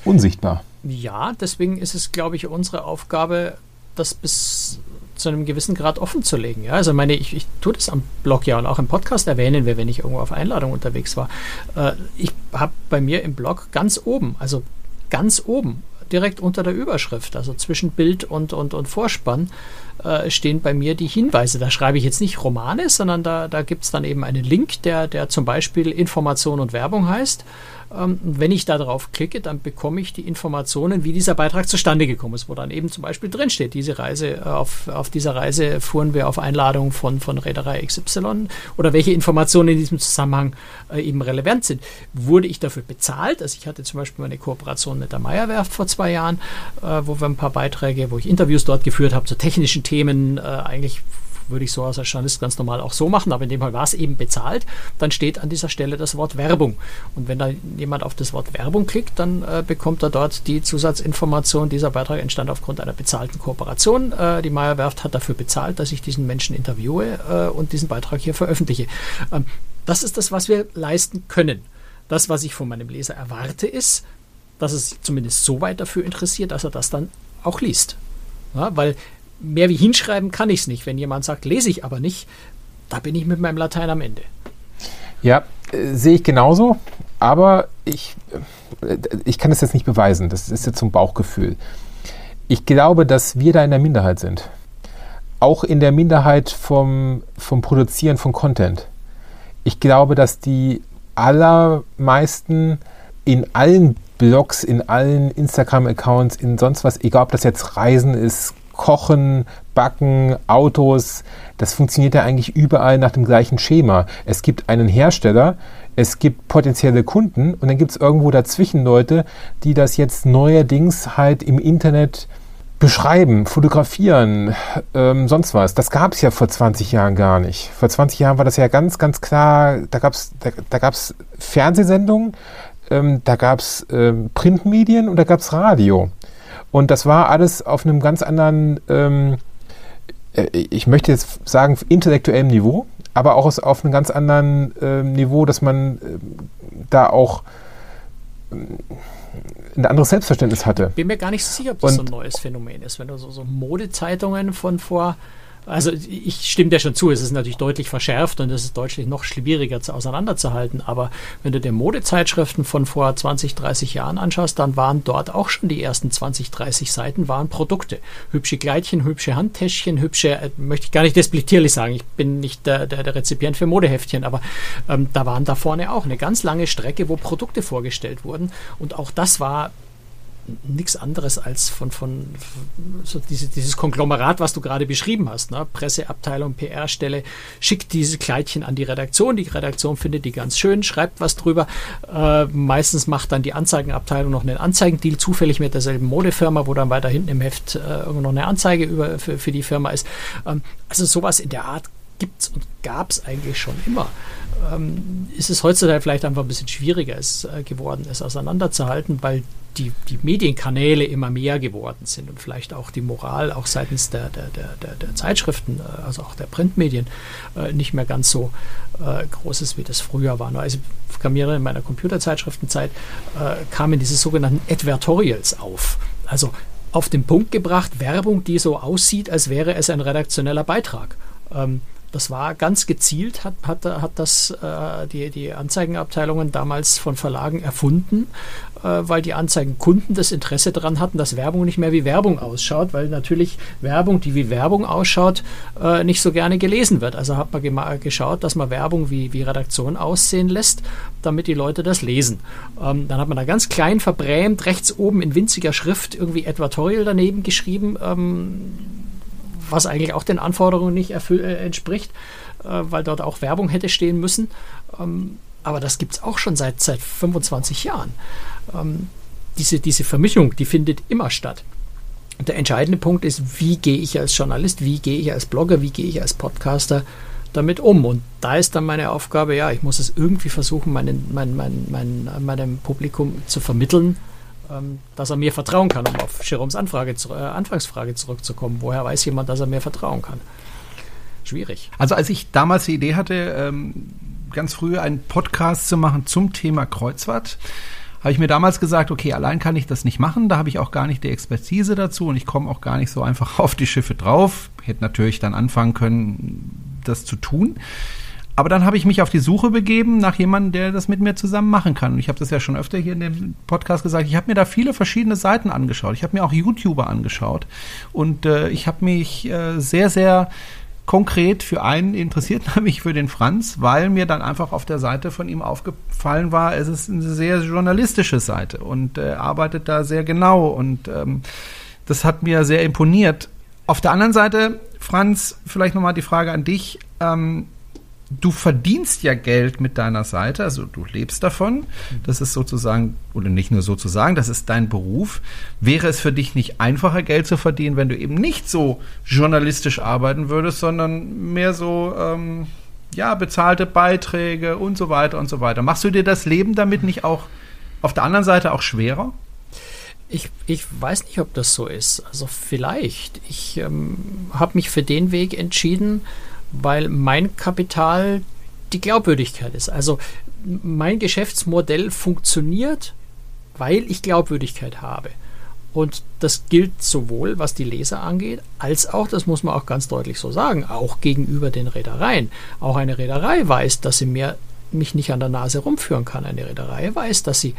unsichtbar. Ja, deswegen ist es, glaube ich, unsere Aufgabe, das bis zu einem gewissen Grad offen zu legen. Ja, also meine, ich, ich tue das am Blog ja und auch im Podcast erwähnen wir, wenn ich irgendwo auf Einladung unterwegs war. Äh, ich habe bei mir im Blog ganz oben, also ganz oben, direkt unter der Überschrift, also zwischen Bild und, und, und Vorspann, äh, stehen bei mir die Hinweise. Da schreibe ich jetzt nicht Romane, sondern da, da gibt es dann eben einen Link, der, der zum Beispiel Information und Werbung heißt. Ähm, wenn ich da drauf klicke, dann bekomme ich die Informationen, wie dieser Beitrag zustande gekommen ist, wo dann eben zum Beispiel drinsteht, diese Reise, äh, auf, auf dieser Reise fuhren wir auf Einladung von, von Reederei XY oder welche Informationen in diesem Zusammenhang äh, eben relevant sind. Wurde ich dafür bezahlt? Also ich hatte zum Beispiel eine Kooperation mit der Meyerwerft vor zwei Jahren, äh, wo wir ein paar Beiträge, wo ich Interviews dort geführt habe zu technischen Themen, eigentlich würde ich so als Journalist ganz normal auch so machen, aber in dem Fall war es eben bezahlt, dann steht an dieser Stelle das Wort Werbung. Und wenn da jemand auf das Wort Werbung klickt, dann äh, bekommt er dort die Zusatzinformation, dieser Beitrag entstand aufgrund einer bezahlten Kooperation. Äh, die Meyer Werft hat dafür bezahlt, dass ich diesen Menschen interviewe äh, und diesen Beitrag hier veröffentliche. Ähm, das ist das, was wir leisten können. Das, was ich von meinem Leser erwarte, ist, dass es zumindest so weit dafür interessiert, dass er das dann auch liest. Ja, weil mehr wie hinschreiben kann ich es nicht. Wenn jemand sagt, lese ich aber nicht, da bin ich mit meinem Latein am Ende. Ja, äh, sehe ich genauso, aber ich, äh, ich kann es jetzt nicht beweisen. Das ist jetzt zum Bauchgefühl. Ich glaube, dass wir da in der Minderheit sind. Auch in der Minderheit vom, vom Produzieren von Content. Ich glaube, dass die allermeisten in allen Blogs, in allen Instagram-Accounts, in sonst was, egal ob das jetzt Reisen ist, Kochen, Backen, Autos, das funktioniert ja eigentlich überall nach dem gleichen Schema. Es gibt einen Hersteller, es gibt potenzielle Kunden und dann gibt es irgendwo dazwischen Leute, die das jetzt neuerdings halt im Internet beschreiben, fotografieren, ähm, sonst was. Das gab es ja vor 20 Jahren gar nicht. Vor 20 Jahren war das ja ganz, ganz klar, da gab es da, da gab's Fernsehsendungen, ähm, da gab es ähm, Printmedien und da gab es Radio. Und das war alles auf einem ganz anderen, ähm, äh, ich möchte jetzt sagen, intellektuellem Niveau, aber auch auf einem ganz anderen äh, Niveau, dass man äh, da auch äh, ein anderes Selbstverständnis hatte. Bin mir gar nicht sicher, ob das Und, so ein neues Phänomen ist. Wenn du so, so Modezeitungen von vor also ich stimme dir schon zu, es ist natürlich deutlich verschärft und es ist deutlich noch schwieriger zu, auseinanderzuhalten. Aber wenn du dir Modezeitschriften von vor 20, 30 Jahren anschaust, dann waren dort auch schon die ersten 20, 30 Seiten waren Produkte. Hübsche Kleidchen, hübsche Handtäschchen, hübsche, äh, möchte ich gar nicht despektierlich sagen, ich bin nicht der, der, der Rezipient für Modeheftchen, aber ähm, da waren da vorne auch eine ganz lange Strecke, wo Produkte vorgestellt wurden. Und auch das war nichts anderes als von, von so diese, dieses Konglomerat, was du gerade beschrieben hast. Ne? Presseabteilung, PR-Stelle, schickt diese Kleidchen an die Redaktion. Die Redaktion findet die ganz schön, schreibt was drüber. Äh, meistens macht dann die Anzeigenabteilung noch einen Anzeigendeal, zufällig mit derselben Modefirma, wo dann weiter hinten im Heft äh, noch eine Anzeige über, für, für die Firma ist. Ähm, also sowas in der Art gibt es und gab es eigentlich schon immer. Ähm, ist es heutzutage vielleicht einfach ein bisschen schwieriger ist, äh, geworden, es auseinanderzuhalten, weil die, die Medienkanäle immer mehr geworden sind und vielleicht auch die Moral auch seitens der, der, der, der, Zeitschriften, äh, also auch der Printmedien, äh, nicht mehr ganz so äh, groß ist, wie das früher war. Also ich kam in meiner Computerzeitschriftenzeit äh, kamen diese sogenannten Advertorials auf. Also auf den Punkt gebracht, Werbung, die so aussieht, als wäre es ein redaktioneller Beitrag. Ähm, das war ganz gezielt, hat, hat, hat das äh, die, die Anzeigenabteilungen damals von Verlagen erfunden, äh, weil die Anzeigenkunden das Interesse daran hatten, dass Werbung nicht mehr wie Werbung ausschaut, weil natürlich Werbung, die wie Werbung ausschaut, äh, nicht so gerne gelesen wird. Also hat man geschaut, dass man Werbung wie, wie Redaktion aussehen lässt, damit die Leute das lesen. Ähm, dann hat man da ganz klein verbrämt, rechts oben in winziger Schrift irgendwie Advertorial daneben geschrieben. Ähm, was eigentlich auch den Anforderungen nicht äh, entspricht, äh, weil dort auch Werbung hätte stehen müssen. Ähm, aber das gibt es auch schon seit, seit 25 Jahren. Ähm, diese, diese Vermischung, die findet immer statt. Der entscheidende Punkt ist, wie gehe ich als Journalist, wie gehe ich als Blogger, wie gehe ich als Podcaster damit um? Und da ist dann meine Aufgabe, ja, ich muss es irgendwie versuchen, meinen, mein, mein, mein, meinem Publikum zu vermitteln, dass er mir vertrauen kann, um auf Jeroms Anfrage, äh, Anfangsfrage zurückzukommen. Woher weiß jemand, dass er mir vertrauen kann? Schwierig. Also als ich damals die Idee hatte, ähm, ganz früh einen Podcast zu machen zum Thema Kreuzfahrt, habe ich mir damals gesagt, okay, allein kann ich das nicht machen, da habe ich auch gar nicht die Expertise dazu und ich komme auch gar nicht so einfach auf die Schiffe drauf. Hätte natürlich dann anfangen können, das zu tun. Aber dann habe ich mich auf die Suche begeben nach jemandem, der das mit mir zusammen machen kann. Und ich habe das ja schon öfter hier in dem Podcast gesagt. Ich habe mir da viele verschiedene Seiten angeschaut. Ich habe mir auch YouTuber angeschaut. Und äh, ich habe mich äh, sehr, sehr konkret für einen interessiert, nämlich für den Franz, weil mir dann einfach auf der Seite von ihm aufgefallen war, es ist eine sehr journalistische Seite und äh, arbeitet da sehr genau. Und ähm, das hat mir sehr imponiert. Auf der anderen Seite, Franz, vielleicht nochmal die Frage an dich. Ähm, du verdienst ja Geld mit deiner Seite, also du lebst davon. Das ist sozusagen, oder nicht nur sozusagen, das ist dein Beruf. Wäre es für dich nicht einfacher, Geld zu verdienen, wenn du eben nicht so journalistisch arbeiten würdest, sondern mehr so, ähm, ja, bezahlte Beiträge und so weiter und so weiter. Machst du dir das Leben damit nicht auch auf der anderen Seite auch schwerer? Ich, ich weiß nicht, ob das so ist. Also vielleicht. Ich ähm, habe mich für den Weg entschieden, weil mein Kapital die Glaubwürdigkeit ist. Also mein Geschäftsmodell funktioniert, weil ich Glaubwürdigkeit habe. Und das gilt sowohl, was die Leser angeht, als auch, das muss man auch ganz deutlich so sagen, auch gegenüber den Reedereien. Auch eine Reederei weiß, dass sie mir, mich nicht an der Nase rumführen kann. Eine Reederei weiß, dass sie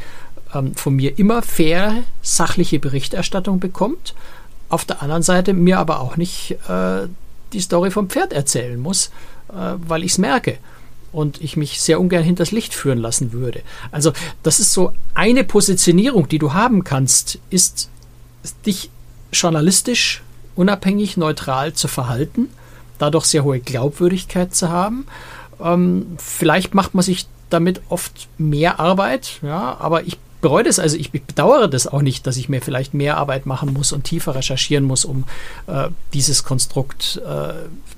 ähm, von mir immer faire, sachliche Berichterstattung bekommt. Auf der anderen Seite mir aber auch nicht äh, die Story vom Pferd erzählen muss, äh, weil ich es merke und ich mich sehr ungern hinters Licht führen lassen würde. Also das ist so eine Positionierung, die du haben kannst, ist dich journalistisch unabhängig, neutral zu verhalten, dadurch sehr hohe Glaubwürdigkeit zu haben. Ähm, vielleicht macht man sich damit oft mehr Arbeit, ja, aber ich bereue das, also ich bedauere das auch nicht, dass ich mir vielleicht mehr Arbeit machen muss und tiefer recherchieren muss, um äh, dieses Konstrukt äh,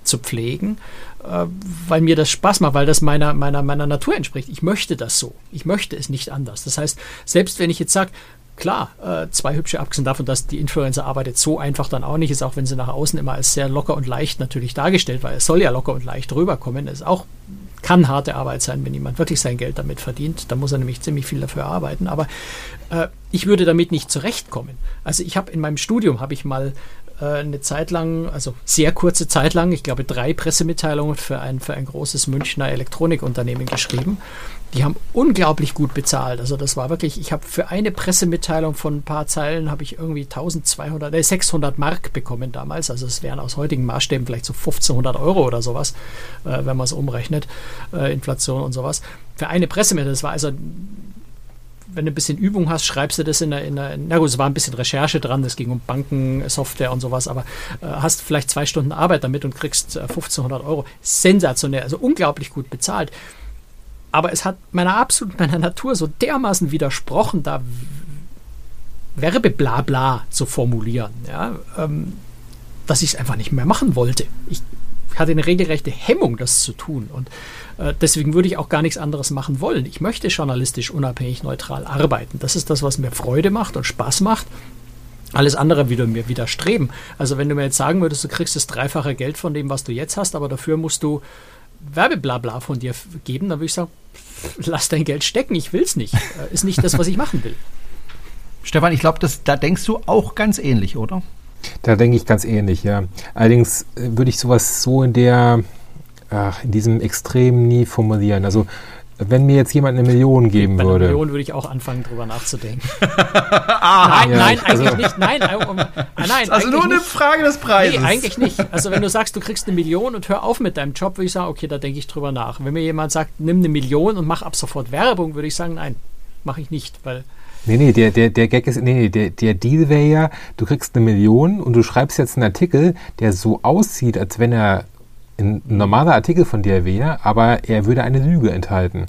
zu pflegen, äh, weil mir das Spaß macht, weil das meiner, meiner, meiner Natur entspricht. Ich möchte das so. Ich möchte es nicht anders. Das heißt, selbst wenn ich jetzt sage, klar, äh, zwei hübsche, abgesehen davon, dass die Influencer arbeitet so einfach dann auch nicht ist, auch wenn sie nach außen immer als sehr locker und leicht natürlich dargestellt, weil es soll ja locker und leicht rüberkommen, ist auch kann harte Arbeit sein, wenn jemand wirklich sein Geld damit verdient. Da muss er nämlich ziemlich viel dafür arbeiten. Aber äh, ich würde damit nicht zurechtkommen. Also ich habe in meinem Studium habe ich mal äh, eine Zeit lang, also sehr kurze Zeit lang, ich glaube drei Pressemitteilungen für ein, für ein großes Münchner Elektronikunternehmen geschrieben. Die haben unglaublich gut bezahlt. Also das war wirklich, ich habe für eine Pressemitteilung von ein paar Zeilen habe ich irgendwie 1200, äh, 600 Mark bekommen damals. Also es wären aus heutigen Maßstäben vielleicht so 1500 Euro oder sowas, äh, wenn man es umrechnet, äh, Inflation und sowas. Für eine Pressemitteilung, das war also wenn du ein bisschen Übung hast, schreibst du das in der, in der na gut, es war ein bisschen Recherche dran, es ging um Banken, Software und sowas, aber äh, hast vielleicht zwei Stunden Arbeit damit und kriegst äh, 1500 Euro. Sensationell, also unglaublich gut bezahlt. Aber es hat meiner absolut meiner Natur so dermaßen widersprochen, da Werbeblabla zu formulieren, ja, ähm, dass ich es einfach nicht mehr machen wollte. Ich hatte eine regelrechte Hemmung, das zu tun. Und äh, deswegen würde ich auch gar nichts anderes machen wollen. Ich möchte journalistisch unabhängig neutral arbeiten. Das ist das, was mir Freude macht und Spaß macht. Alles andere würde mir widerstreben. Also wenn du mir jetzt sagen würdest, du kriegst das dreifache Geld von dem, was du jetzt hast, aber dafür musst du Werbeblabla von dir geben, dann würde ich sagen, lass dein Geld stecken, ich will es nicht. Äh, ist nicht das, was ich machen will. Stefan, ich glaube, da denkst du auch ganz ähnlich, oder? Da denke ich ganz ähnlich, ja. Allerdings äh, würde ich sowas so in der, ach, in diesem Extrem nie formulieren. Also wenn mir jetzt jemand eine Million geben Bei würde. Eine Million würde ich auch anfangen, drüber nachzudenken. nein, Ja, nein, also- eigentlich nicht. Nein, um, ah, nein Also nur eigentlich eine nicht. Frage des Preises. Nee, eigentlich nicht. Also wenn du sagst, du kriegst eine Million und hör auf mit deinem Job, würde ich sagen, okay, da denke ich drüber nach. Wenn mir jemand sagt, nimm eine Million und mach ab sofort Werbung, würde ich sagen, nein, mache ich nicht, weil Nee, nee, der, der, der Gag ist, nee, nee, der, der Deal wäre ja, du kriegst eine Million und du schreibst jetzt einen Artikel, der so aussieht, als wenn er ein normaler Artikel von dir wäre, aber er würde eine Lüge enthalten.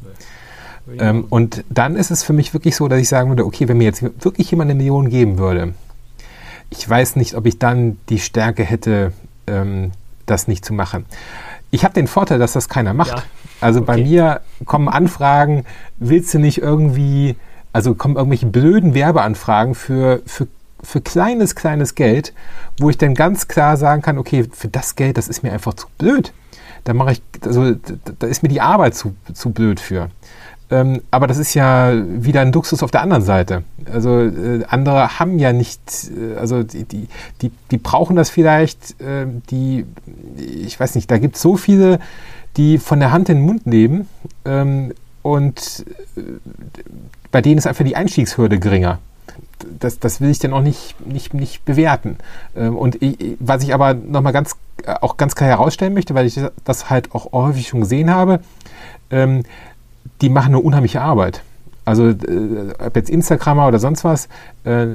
Ähm, und dann ist es für mich wirklich so, dass ich sagen würde, okay, wenn mir jetzt wirklich jemand eine Million geben würde, ich weiß nicht, ob ich dann die Stärke hätte, ähm, das nicht zu machen. Ich habe den Vorteil, dass das keiner macht. Ja. Also bei Okay. mir kommen Anfragen, willst du nicht irgendwie, also kommen irgendwelche blöden Werbeanfragen für, für, für kleines, kleines Geld, wo ich dann ganz klar sagen kann, okay, für das Geld, das ist mir einfach zu blöd. Da mache ich, also da, ist mir die Arbeit zu, zu blöd für. Ähm, aber das ist ja wieder ein Luxus auf der anderen Seite. Also äh, andere haben ja nicht, äh, also die, die, die, brauchen das vielleicht, äh, die, ich weiß nicht, da gibt es so viele, die von der Hand in den Mund nehmen ähm, und äh, bei denen ist einfach die Einstiegshürde geringer. Das, das will ich dann auch nicht, nicht, nicht bewerten. Ähm, und ich, was ich aber nochmal ganz, äh, auch ganz klar herausstellen möchte, weil ich das halt auch häufig schon gesehen habe, ähm, die machen eine unheimliche Arbeit. Also äh, ob jetzt Instagrammer oder sonst was, äh,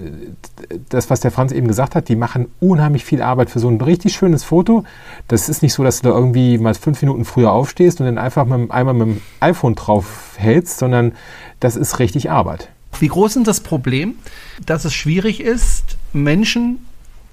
das, was der Franz eben gesagt hat, die machen unheimlich viel Arbeit für so ein richtig schönes Foto. Das ist nicht so, dass du da irgendwie mal fünf Minuten früher aufstehst und dann einfach mit, einmal mit dem iPhone drauf hältst, sondern das ist richtig Arbeit. Wie groß ist das Problem, dass es schwierig ist, Menschen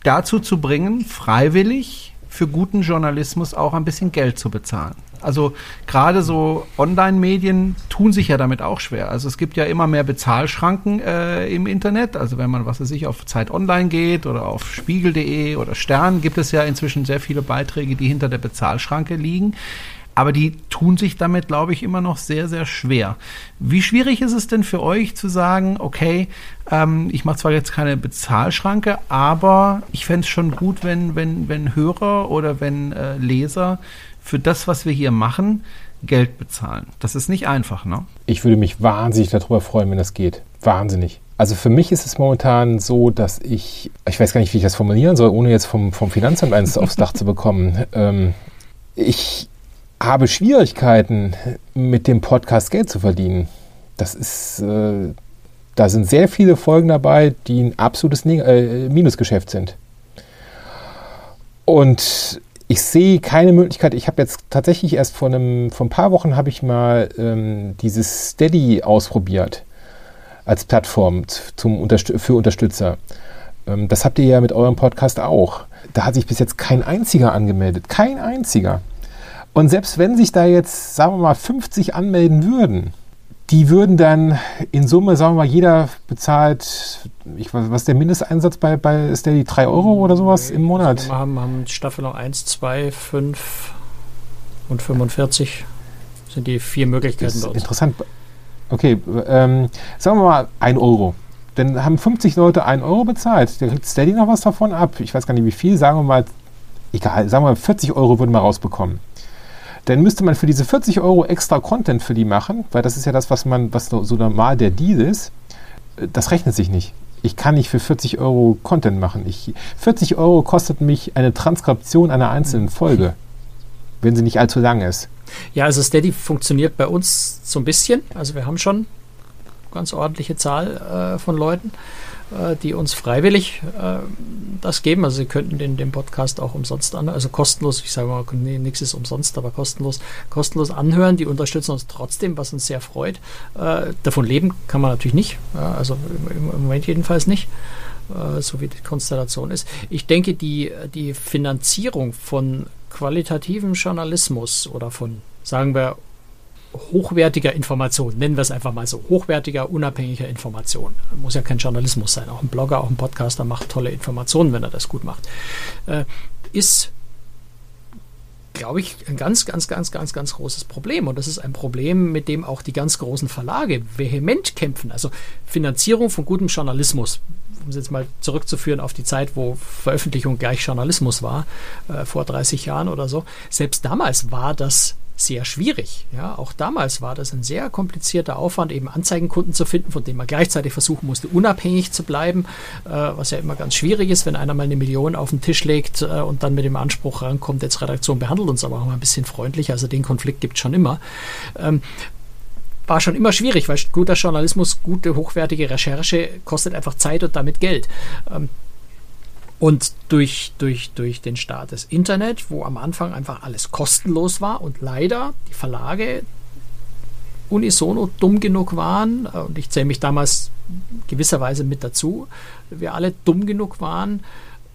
dazu zu bringen, freiwillig für guten Journalismus auch ein bisschen Geld zu bezahlen? Also gerade so Online-Medien tun sich ja damit auch schwer. Also es gibt ja immer mehr Bezahlschranken äh, im Internet. Also wenn man, was weiß ich, auf Zeit Online geht oder auf spiegel.de oder Stern, gibt es ja inzwischen sehr viele Beiträge, die hinter der Bezahlschranke liegen. Aber die tun sich damit, glaube ich, immer noch sehr, sehr schwer. Wie schwierig ist es denn für euch zu sagen, okay, ähm, ich mache zwar jetzt keine Bezahlschranke, aber ich fände es schon gut, wenn, wenn, wenn Hörer oder wenn äh, Leser für das, was wir hier machen, Geld bezahlen. Das ist nicht einfach, ne? Ich würde mich wahnsinnig darüber freuen, wenn das geht. Wahnsinnig. Also für mich ist es momentan so, dass ich, ich weiß gar nicht, wie ich das formulieren soll, ohne jetzt vom, vom Finanzamt eins aufs Dach zu bekommen. Ähm, ich habe Schwierigkeiten, mit dem Podcast Geld zu verdienen. Das ist, äh, da sind sehr viele Folgen dabei, die ein absolutes Neg äh, Minusgeschäft sind. Und ich sehe keine Möglichkeit. Ich habe jetzt tatsächlich erst vor, einem, vor ein paar Wochen habe ich mal ähm, dieses Steady ausprobiert als Plattform zum Unterstü für Unterstützer. Ähm, das habt ihr ja mit eurem Podcast auch. Da hat sich bis jetzt kein einziger angemeldet. Kein einziger. Und selbst wenn sich da jetzt, sagen wir mal, 50 anmelden würden, die würden dann in Summe, sagen wir mal, jeder bezahlt, ich weiß, was ist der Mindesteinsatz bei, bei Steady? 3 Euro oder sowas im Monat? wir haben, haben Staffel noch 1, 2, 5 und 45 sind die vier Das Möglichkeiten ist bei uns. interessant. Okay, ähm, sagen wir mal 1 Euro. Dann haben 50 Leute 1 Euro bezahlt. Der kriegt Steady noch was davon ab. Ich weiß gar nicht wie viel. Sagen wir mal, egal, sagen wir mal 40 Euro würden wir rausbekommen. Dann müsste man für diese 40 Euro extra Content für die machen, weil das ist ja das, was man, was so normal der Deal ist. Äh, Das rechnet sich nicht. Ich kann nicht für 40 Euro Content machen. Ich, 40 Euro kostet mich eine Transkription einer einzelnen Folge, wenn sie nicht allzu lang ist. Ja, also Steady funktioniert bei uns so ein bisschen. Also wir haben schon eine ganz ordentliche Zahl äh, von Leuten, die uns freiwillig äh, das geben. Also sie könnten den, den Podcast auch umsonst anhören, also kostenlos, ich sage mal, nee, nichts ist umsonst, aber kostenlos, kostenlos anhören. Die unterstützen uns trotzdem, was uns sehr freut. Äh, davon leben kann man natürlich nicht, ja, also im, im Moment jedenfalls nicht äh, so wie die Konstellation ist. Ich denke, die, die Finanzierung von qualitativen Journalismus oder von, sagen wir, hochwertiger Information, nennen wir es einfach mal so, hochwertiger, unabhängiger Information. Muss ja kein Journalismus sein, auch ein Blogger, auch ein Podcaster macht tolle Informationen, wenn er das gut macht. Äh, ist glaube ich, ein ganz, ganz, ganz, ganz, ganz großes Problem. Und das ist ein Problem, mit dem auch die ganz großen Verlage vehement kämpfen. Also Finanzierung von gutem Journalismus, um es jetzt mal zurückzuführen auf die Zeit, wo Veröffentlichung gleich Journalismus war, äh, vor 30 Jahren oder so. Selbst damals war das sehr schwierig. Ja, auch damals war das ein sehr komplizierter Aufwand, eben Anzeigenkunden zu finden, von denen man gleichzeitig versuchen musste, unabhängig zu bleiben, äh, was ja immer ganz schwierig ist, wenn einer mal eine Million auf den Tisch legt äh, und dann mit dem Anspruch rankommt, jetzt Redaktion behandelt uns aber auch mal ein bisschen freundlich. Also den Konflikt gibt es schon immer. Ähm, war schon immer schwierig, weil guter Journalismus, gute, hochwertige Recherche kostet einfach Zeit und damit Geld. Ähm, und durch, durch, durch den Start des Internet, wo am Anfang einfach alles kostenlos war und leider die Verlage unisono dumm genug waren, äh, und ich zähle mich damals gewisserweise mit dazu, wir alle dumm genug waren,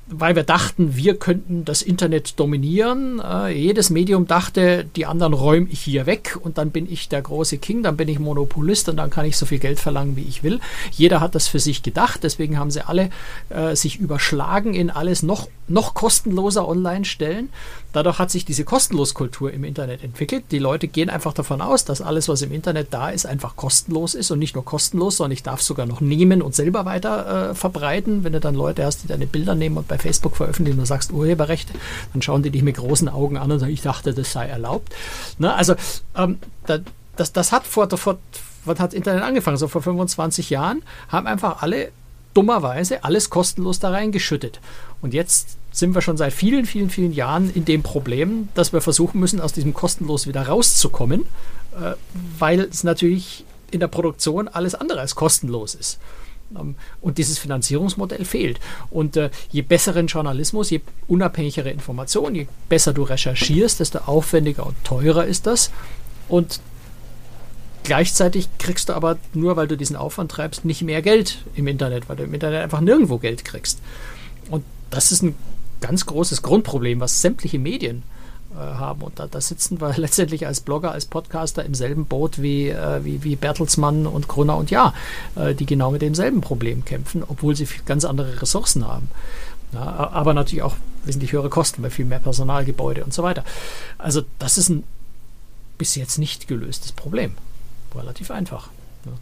weil wir dachten, wir könnten das Internet dominieren. Äh, jedes Medium dachte, die anderen räume ich hier weg und dann bin ich der große King, dann bin ich Monopolist und dann kann ich so viel Geld verlangen, wie ich will. Jeder hat das für sich gedacht, deswegen haben sie alle äh, sich überschlagen in alles noch, noch kostenloser online stellen. Dadurch hat sich diese Kostenloskultur im Internet entwickelt. Die Leute gehen einfach davon aus, dass alles, was im Internet da ist, einfach kostenlos ist und nicht nur kostenlos, sondern ich darf sogar noch nehmen und selber weiter äh, verbreiten. Wenn du dann Leute hast, die deine Bilder nehmen und bei Facebook veröffentlichen und sagst Urheberrecht, dann schauen die dich mit großen Augen an und sagen, ich dachte, das sei erlaubt. Ne? Also ähm, da, das, das hat vor, vor, was hat Internet angefangen? So vor 25 Jahren haben einfach alle dummerweise alles kostenlos da reingeschüttet. Und jetzt sind wir schon seit vielen, vielen, vielen Jahren in dem Problem, dass wir versuchen müssen, aus diesem kostenlos wieder rauszukommen, äh, weil es natürlich in der Produktion alles andere als kostenlos ist. Ähm, und dieses Finanzierungsmodell fehlt. Und äh, je besseren Journalismus, je unabhängigere Informationen, je besser du recherchierst, desto aufwendiger und teurer ist das. Und gleichzeitig kriegst du aber nur, weil du diesen Aufwand treibst, nicht mehr Geld im Internet, weil du im Internet einfach nirgendwo Geld kriegst. Und das ist ein ganz großes Grundproblem, was sämtliche Medien äh, haben. Und da, da, sitzen wir letztendlich als Blogger, als Podcaster im selben Boot wie, äh, wie, wie Bertelsmann und Gruner und Ja, äh, die genau mit demselben Problem kämpfen, obwohl sie ganz andere Ressourcen haben. Ja, aber natürlich auch wesentlich höhere Kosten bei viel mehr Personalgebäude und so weiter. Also das ist ein bis jetzt nicht gelöstes Problem. Relativ einfach.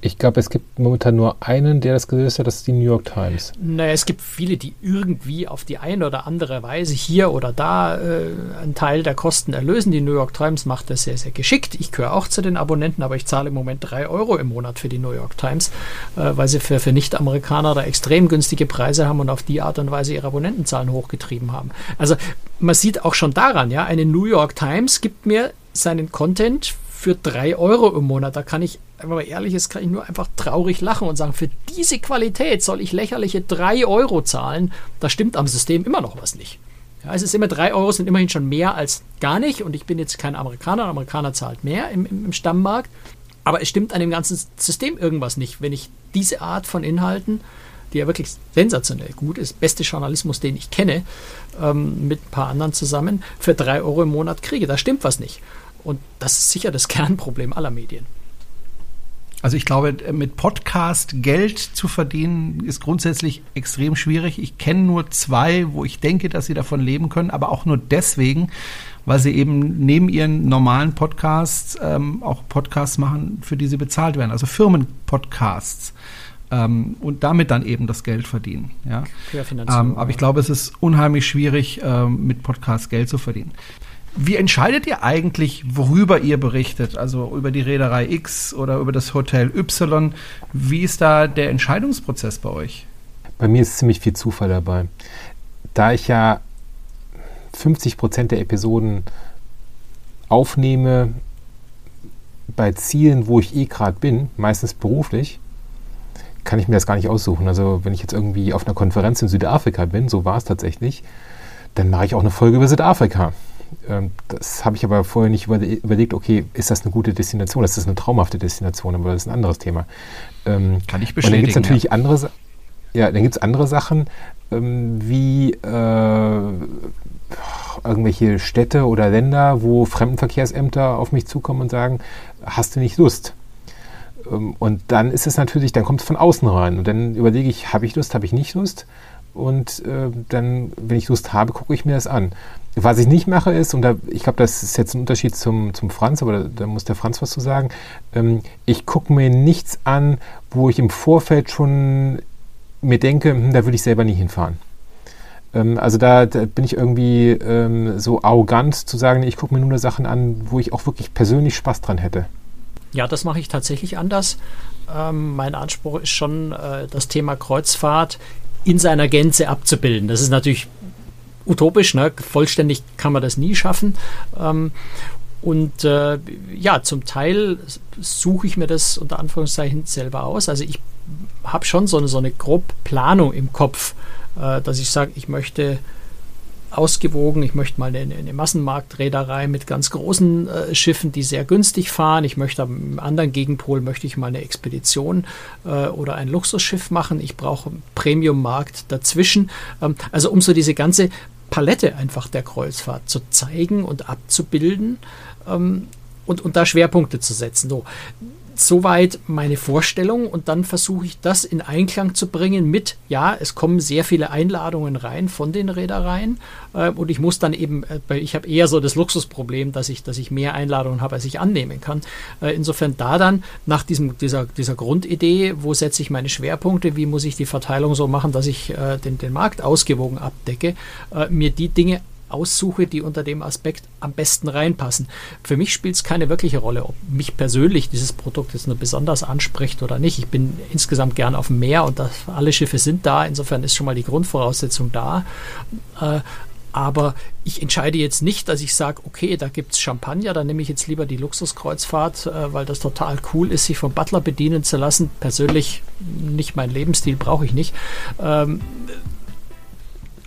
Ich glaube, es gibt momentan nur einen, der das gelöst hat, das ist die New York Times. Naja, es gibt viele, die irgendwie auf die eine oder andere Weise hier oder da äh, einen Teil der Kosten erlösen. Die New York Times macht das sehr, sehr geschickt. Ich gehöre auch zu den Abonnenten, aber ich zahle im Moment drei Euro im Monat für die New York Times, äh, weil sie für, für Nicht-Amerikaner da extrem günstige Preise haben und auf die Art und Weise ihre Abonnentenzahlen hochgetrieben haben. Also man sieht auch schon daran, ja, eine New York Times gibt mir seinen Content für drei Euro im Monat. Da kann ich, wenn man ehrlich ist, kann ich nur einfach traurig lachen und sagen, für diese Qualität soll ich lächerliche drei Euro zahlen. Da stimmt am System immer noch was nicht. Ja, es ist immer drei Euro, sind immerhin schon mehr als gar nicht. Und ich bin jetzt kein Amerikaner. Ein Amerikaner zahlt mehr im, im, im Stammmarkt. Aber es stimmt an dem ganzen System irgendwas nicht, wenn ich diese Art von Inhalten, die ja wirklich sensationell gut ist, beste Journalismus, den ich kenne, ähm, mit ein paar anderen zusammen, für drei Euro im Monat kriege. Da stimmt was nicht. Und das ist sicher das Kernproblem aller Medien. Also ich glaube, mit Podcast Geld zu verdienen ist grundsätzlich extrem schwierig. Ich kenne nur zwei, wo ich denke, dass sie davon leben können, aber auch nur deswegen, weil sie eben neben ihren normalen Podcasts ähm, auch Podcasts machen, für die sie bezahlt werden, also Firmenpodcasts. Ähm, und damit dann eben das Geld verdienen. Ja? Ähm, aber ich glaube, es ist unheimlich schwierig, ähm, mit Podcasts Geld zu verdienen. Wie entscheidet ihr eigentlich, worüber ihr berichtet? Also über die Reederei X oder über das Hotel Y? Wie ist da der Entscheidungsprozess bei euch? Bei mir ist ziemlich viel Zufall dabei. Da ich ja 50 Prozent der Episoden aufnehme bei Zielen, wo ich eh gerade bin, meistens beruflich, kann ich mir das gar nicht aussuchen. Also wenn ich jetzt irgendwie auf einer Konferenz in Südafrika bin, so war es tatsächlich, dann mache ich auch eine Folge über Südafrika. Ähm, das habe ich aber vorher nicht überlegt, okay, ist das eine gute Destination? Das ist eine traumhafte Destination, aber das ist ein anderes Thema. Ähm, Kann ich bestätigen. Und dann gibt es natürlich ja. andere, ja, dann gibt es andere Sachen, ähm, wie, äh, irgendwelche Städte oder Länder, wo Fremdenverkehrsämter auf mich zukommen und sagen, hast du nicht Lust? Ähm, und dann ist es natürlich, dann kommt es von außen rein. Und dann überlege ich, habe ich Lust, habe ich nicht Lust? Und äh, dann, wenn ich Lust habe, gucke ich mir das an. Was ich nicht mache ist, und da, ich glaube, das ist jetzt ein Unterschied zum, zum Franz, aber da, da muss der Franz was zu sagen, ähm, ich gucke mir nichts an, wo ich im Vorfeld schon mir denke, hm, da würde ich selber nie hinfahren. Ähm, also da, da, bin ich irgendwie ähm, so arrogant zu sagen, ich gucke mir nur Sachen an, wo ich auch wirklich persönlich Spaß dran hätte. Ja, das mache ich tatsächlich anders. Ähm, mein Anspruch ist schon, äh, das Thema Kreuzfahrt in seiner Gänze abzubilden. Das ist natürlich utopisch, ne? vollständig kann man das nie schaffen. Ähm, und äh, ja, zum Teil suche ich mir das unter Anführungszeichen selber aus. Also ich habe schon so eine, so eine grob Planung im Kopf, äh, dass ich sage, ich möchte ausgewogen. Ich möchte mal eine, eine Massenmarktreederei mit ganz großen äh, Schiffen, die sehr günstig fahren. Ich möchte am anderen Gegenpol möchte ich mal eine Expedition äh, oder ein Luxusschiff machen. Ich brauche einen Premium-Markt dazwischen. Ähm, also um so diese ganze Palette einfach der Kreuzfahrt zu zeigen und abzubilden ähm, und, und da Schwerpunkte zu setzen. So, soweit meine Vorstellung und dann versuche ich das in Einklang zu bringen mit, ja, es kommen sehr viele Einladungen rein von den Reedereien äh, und ich muss dann eben, äh, ich habe eher so das Luxusproblem, dass ich, dass ich mehr Einladungen habe, als ich annehmen kann. Äh, insofern da dann nach diesem, dieser, dieser Grundidee, wo setze ich meine Schwerpunkte, wie muss ich die Verteilung so machen, dass ich äh, den, den Markt ausgewogen abdecke, äh, mir die Dinge aussuche, die unter dem Aspekt am besten reinpassen. Für mich spielt es keine wirkliche Rolle, ob mich persönlich dieses Produkt jetzt nur besonders anspricht oder nicht. Ich bin insgesamt gern auf dem Meer und das, alle Schiffe sind da. Insofern ist schon mal die Grundvoraussetzung da. Äh, aber ich entscheide jetzt nicht, dass ich sage, okay, da gibt es Champagner, dann nehme ich jetzt lieber die Luxuskreuzfahrt, äh, weil das total cool ist, sich vom Butler bedienen zu lassen. Persönlich nicht mein Lebensstil, brauche ich nicht. Ähm,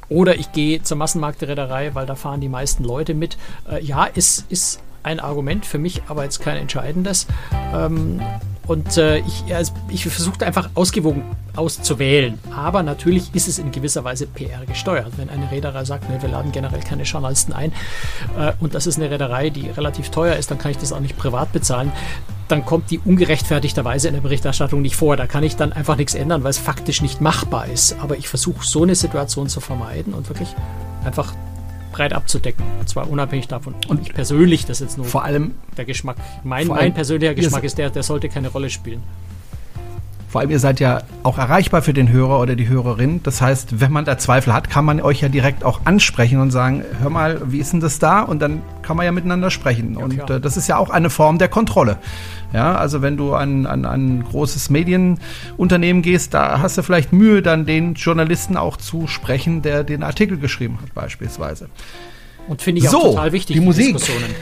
oder ich gehe zur Massenmarktreederei, weil da fahren die meisten Leute mit. Äh, ja, ist, ist ein Argument für mich, aber jetzt kein entscheidendes. Ähm, und äh, ich, also ich versuche einfach ausgewogen auszuwählen. Aber natürlich ist es in gewisser Weise PR gesteuert. Wenn eine Reederei sagt, nee, wir laden generell keine Journalisten ein äh, und das ist eine Reederei, die relativ teuer ist, dann kann ich das auch nicht privat bezahlen. Dann kommt die ungerechtfertigterweise in der Berichterstattung nicht vor. Da kann ich dann einfach nichts ändern, weil es faktisch nicht machbar ist. Aber ich versuche so eine Situation zu vermeiden und wirklich einfach breit abzudecken. Und zwar unabhängig davon. Und ich persönlich, das jetzt nur vor allem der Geschmack. Mein, mein persönlicher Geschmack ist der, der sollte keine Rolle spielen. Vor allem, ihr seid ja auch erreichbar für den Hörer oder die Hörerin. Das heißt, wenn man da Zweifel hat, kann man euch ja direkt auch ansprechen und sagen, hör mal, wie ist denn das da? Und dann kann man ja miteinander sprechen. Ja, und äh, das ist ja auch eine Form der Kontrolle. Ja, also wenn du an, an, an ein großes Medienunternehmen gehst, da hast du vielleicht Mühe, dann den Journalisten auch zu sprechen, der den Artikel geschrieben hat, beispielsweise. Und finde ich so, auch total wichtig, die, die Musik. Diskussionen.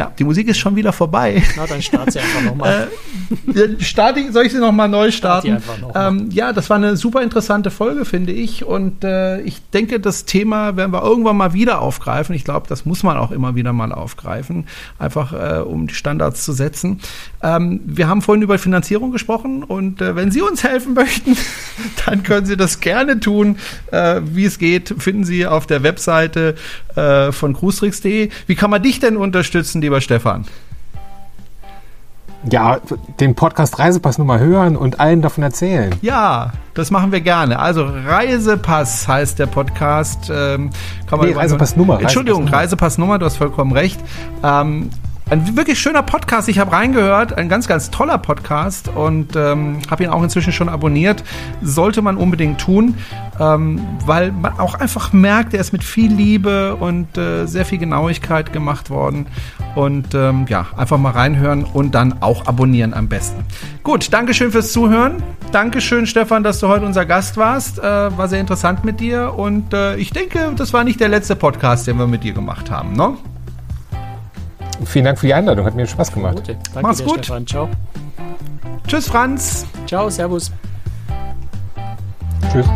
Ja, die Musik ist schon wieder vorbei. Na, dann start sie einfach nochmal. äh, starte, soll ich sie nochmal neu starten? Noch ähm, ja, das war eine super interessante Folge, finde ich. Und äh, ich denke, das Thema werden wir irgendwann mal wieder aufgreifen. Ich glaube, das muss man auch immer wieder mal aufgreifen, einfach äh, um die Standards zu setzen. Ähm, wir haben vorhin über Finanzierung gesprochen und äh, wenn Sie uns helfen möchten, dann können Sie das gerne tun. Äh, wie es geht, finden Sie auf der Webseite äh, von cruestricks.de. Wie kann man dich denn unterstützen? Lieber Stefan? Ja, den Podcast Reisepass nur mal hören und allen davon erzählen. Ja, das machen wir gerne. Also Reisepass heißt der Podcast. Ähm, kann man nee, Reisepassnummer. Entschuldigung, Reisepassnummer, du hast vollkommen recht. Ähm, ein wirklich schöner Podcast. Ich habe reingehört, ein ganz, ganz toller Podcast und ähm, habe ihn auch inzwischen schon abonniert. Sollte man unbedingt tun, ähm, weil man auch einfach merkt, er ist mit viel Liebe und äh, sehr viel Genauigkeit gemacht worden. Und ähm, ja, einfach mal reinhören und dann auch abonnieren am besten. Gut, Dankeschön fürs Zuhören. Dankeschön, Stefan, dass du heute unser Gast warst. Äh, war sehr interessant mit dir und äh, ich denke, das war nicht der letzte Podcast, den wir mit dir gemacht haben, ne? Vielen Dank für die Einladung, hat mir Spaß gemacht. Danke Mach's dir, gut. Stefan. Ciao. Tschüss, Franz. Ciao, Servus. Tschüss.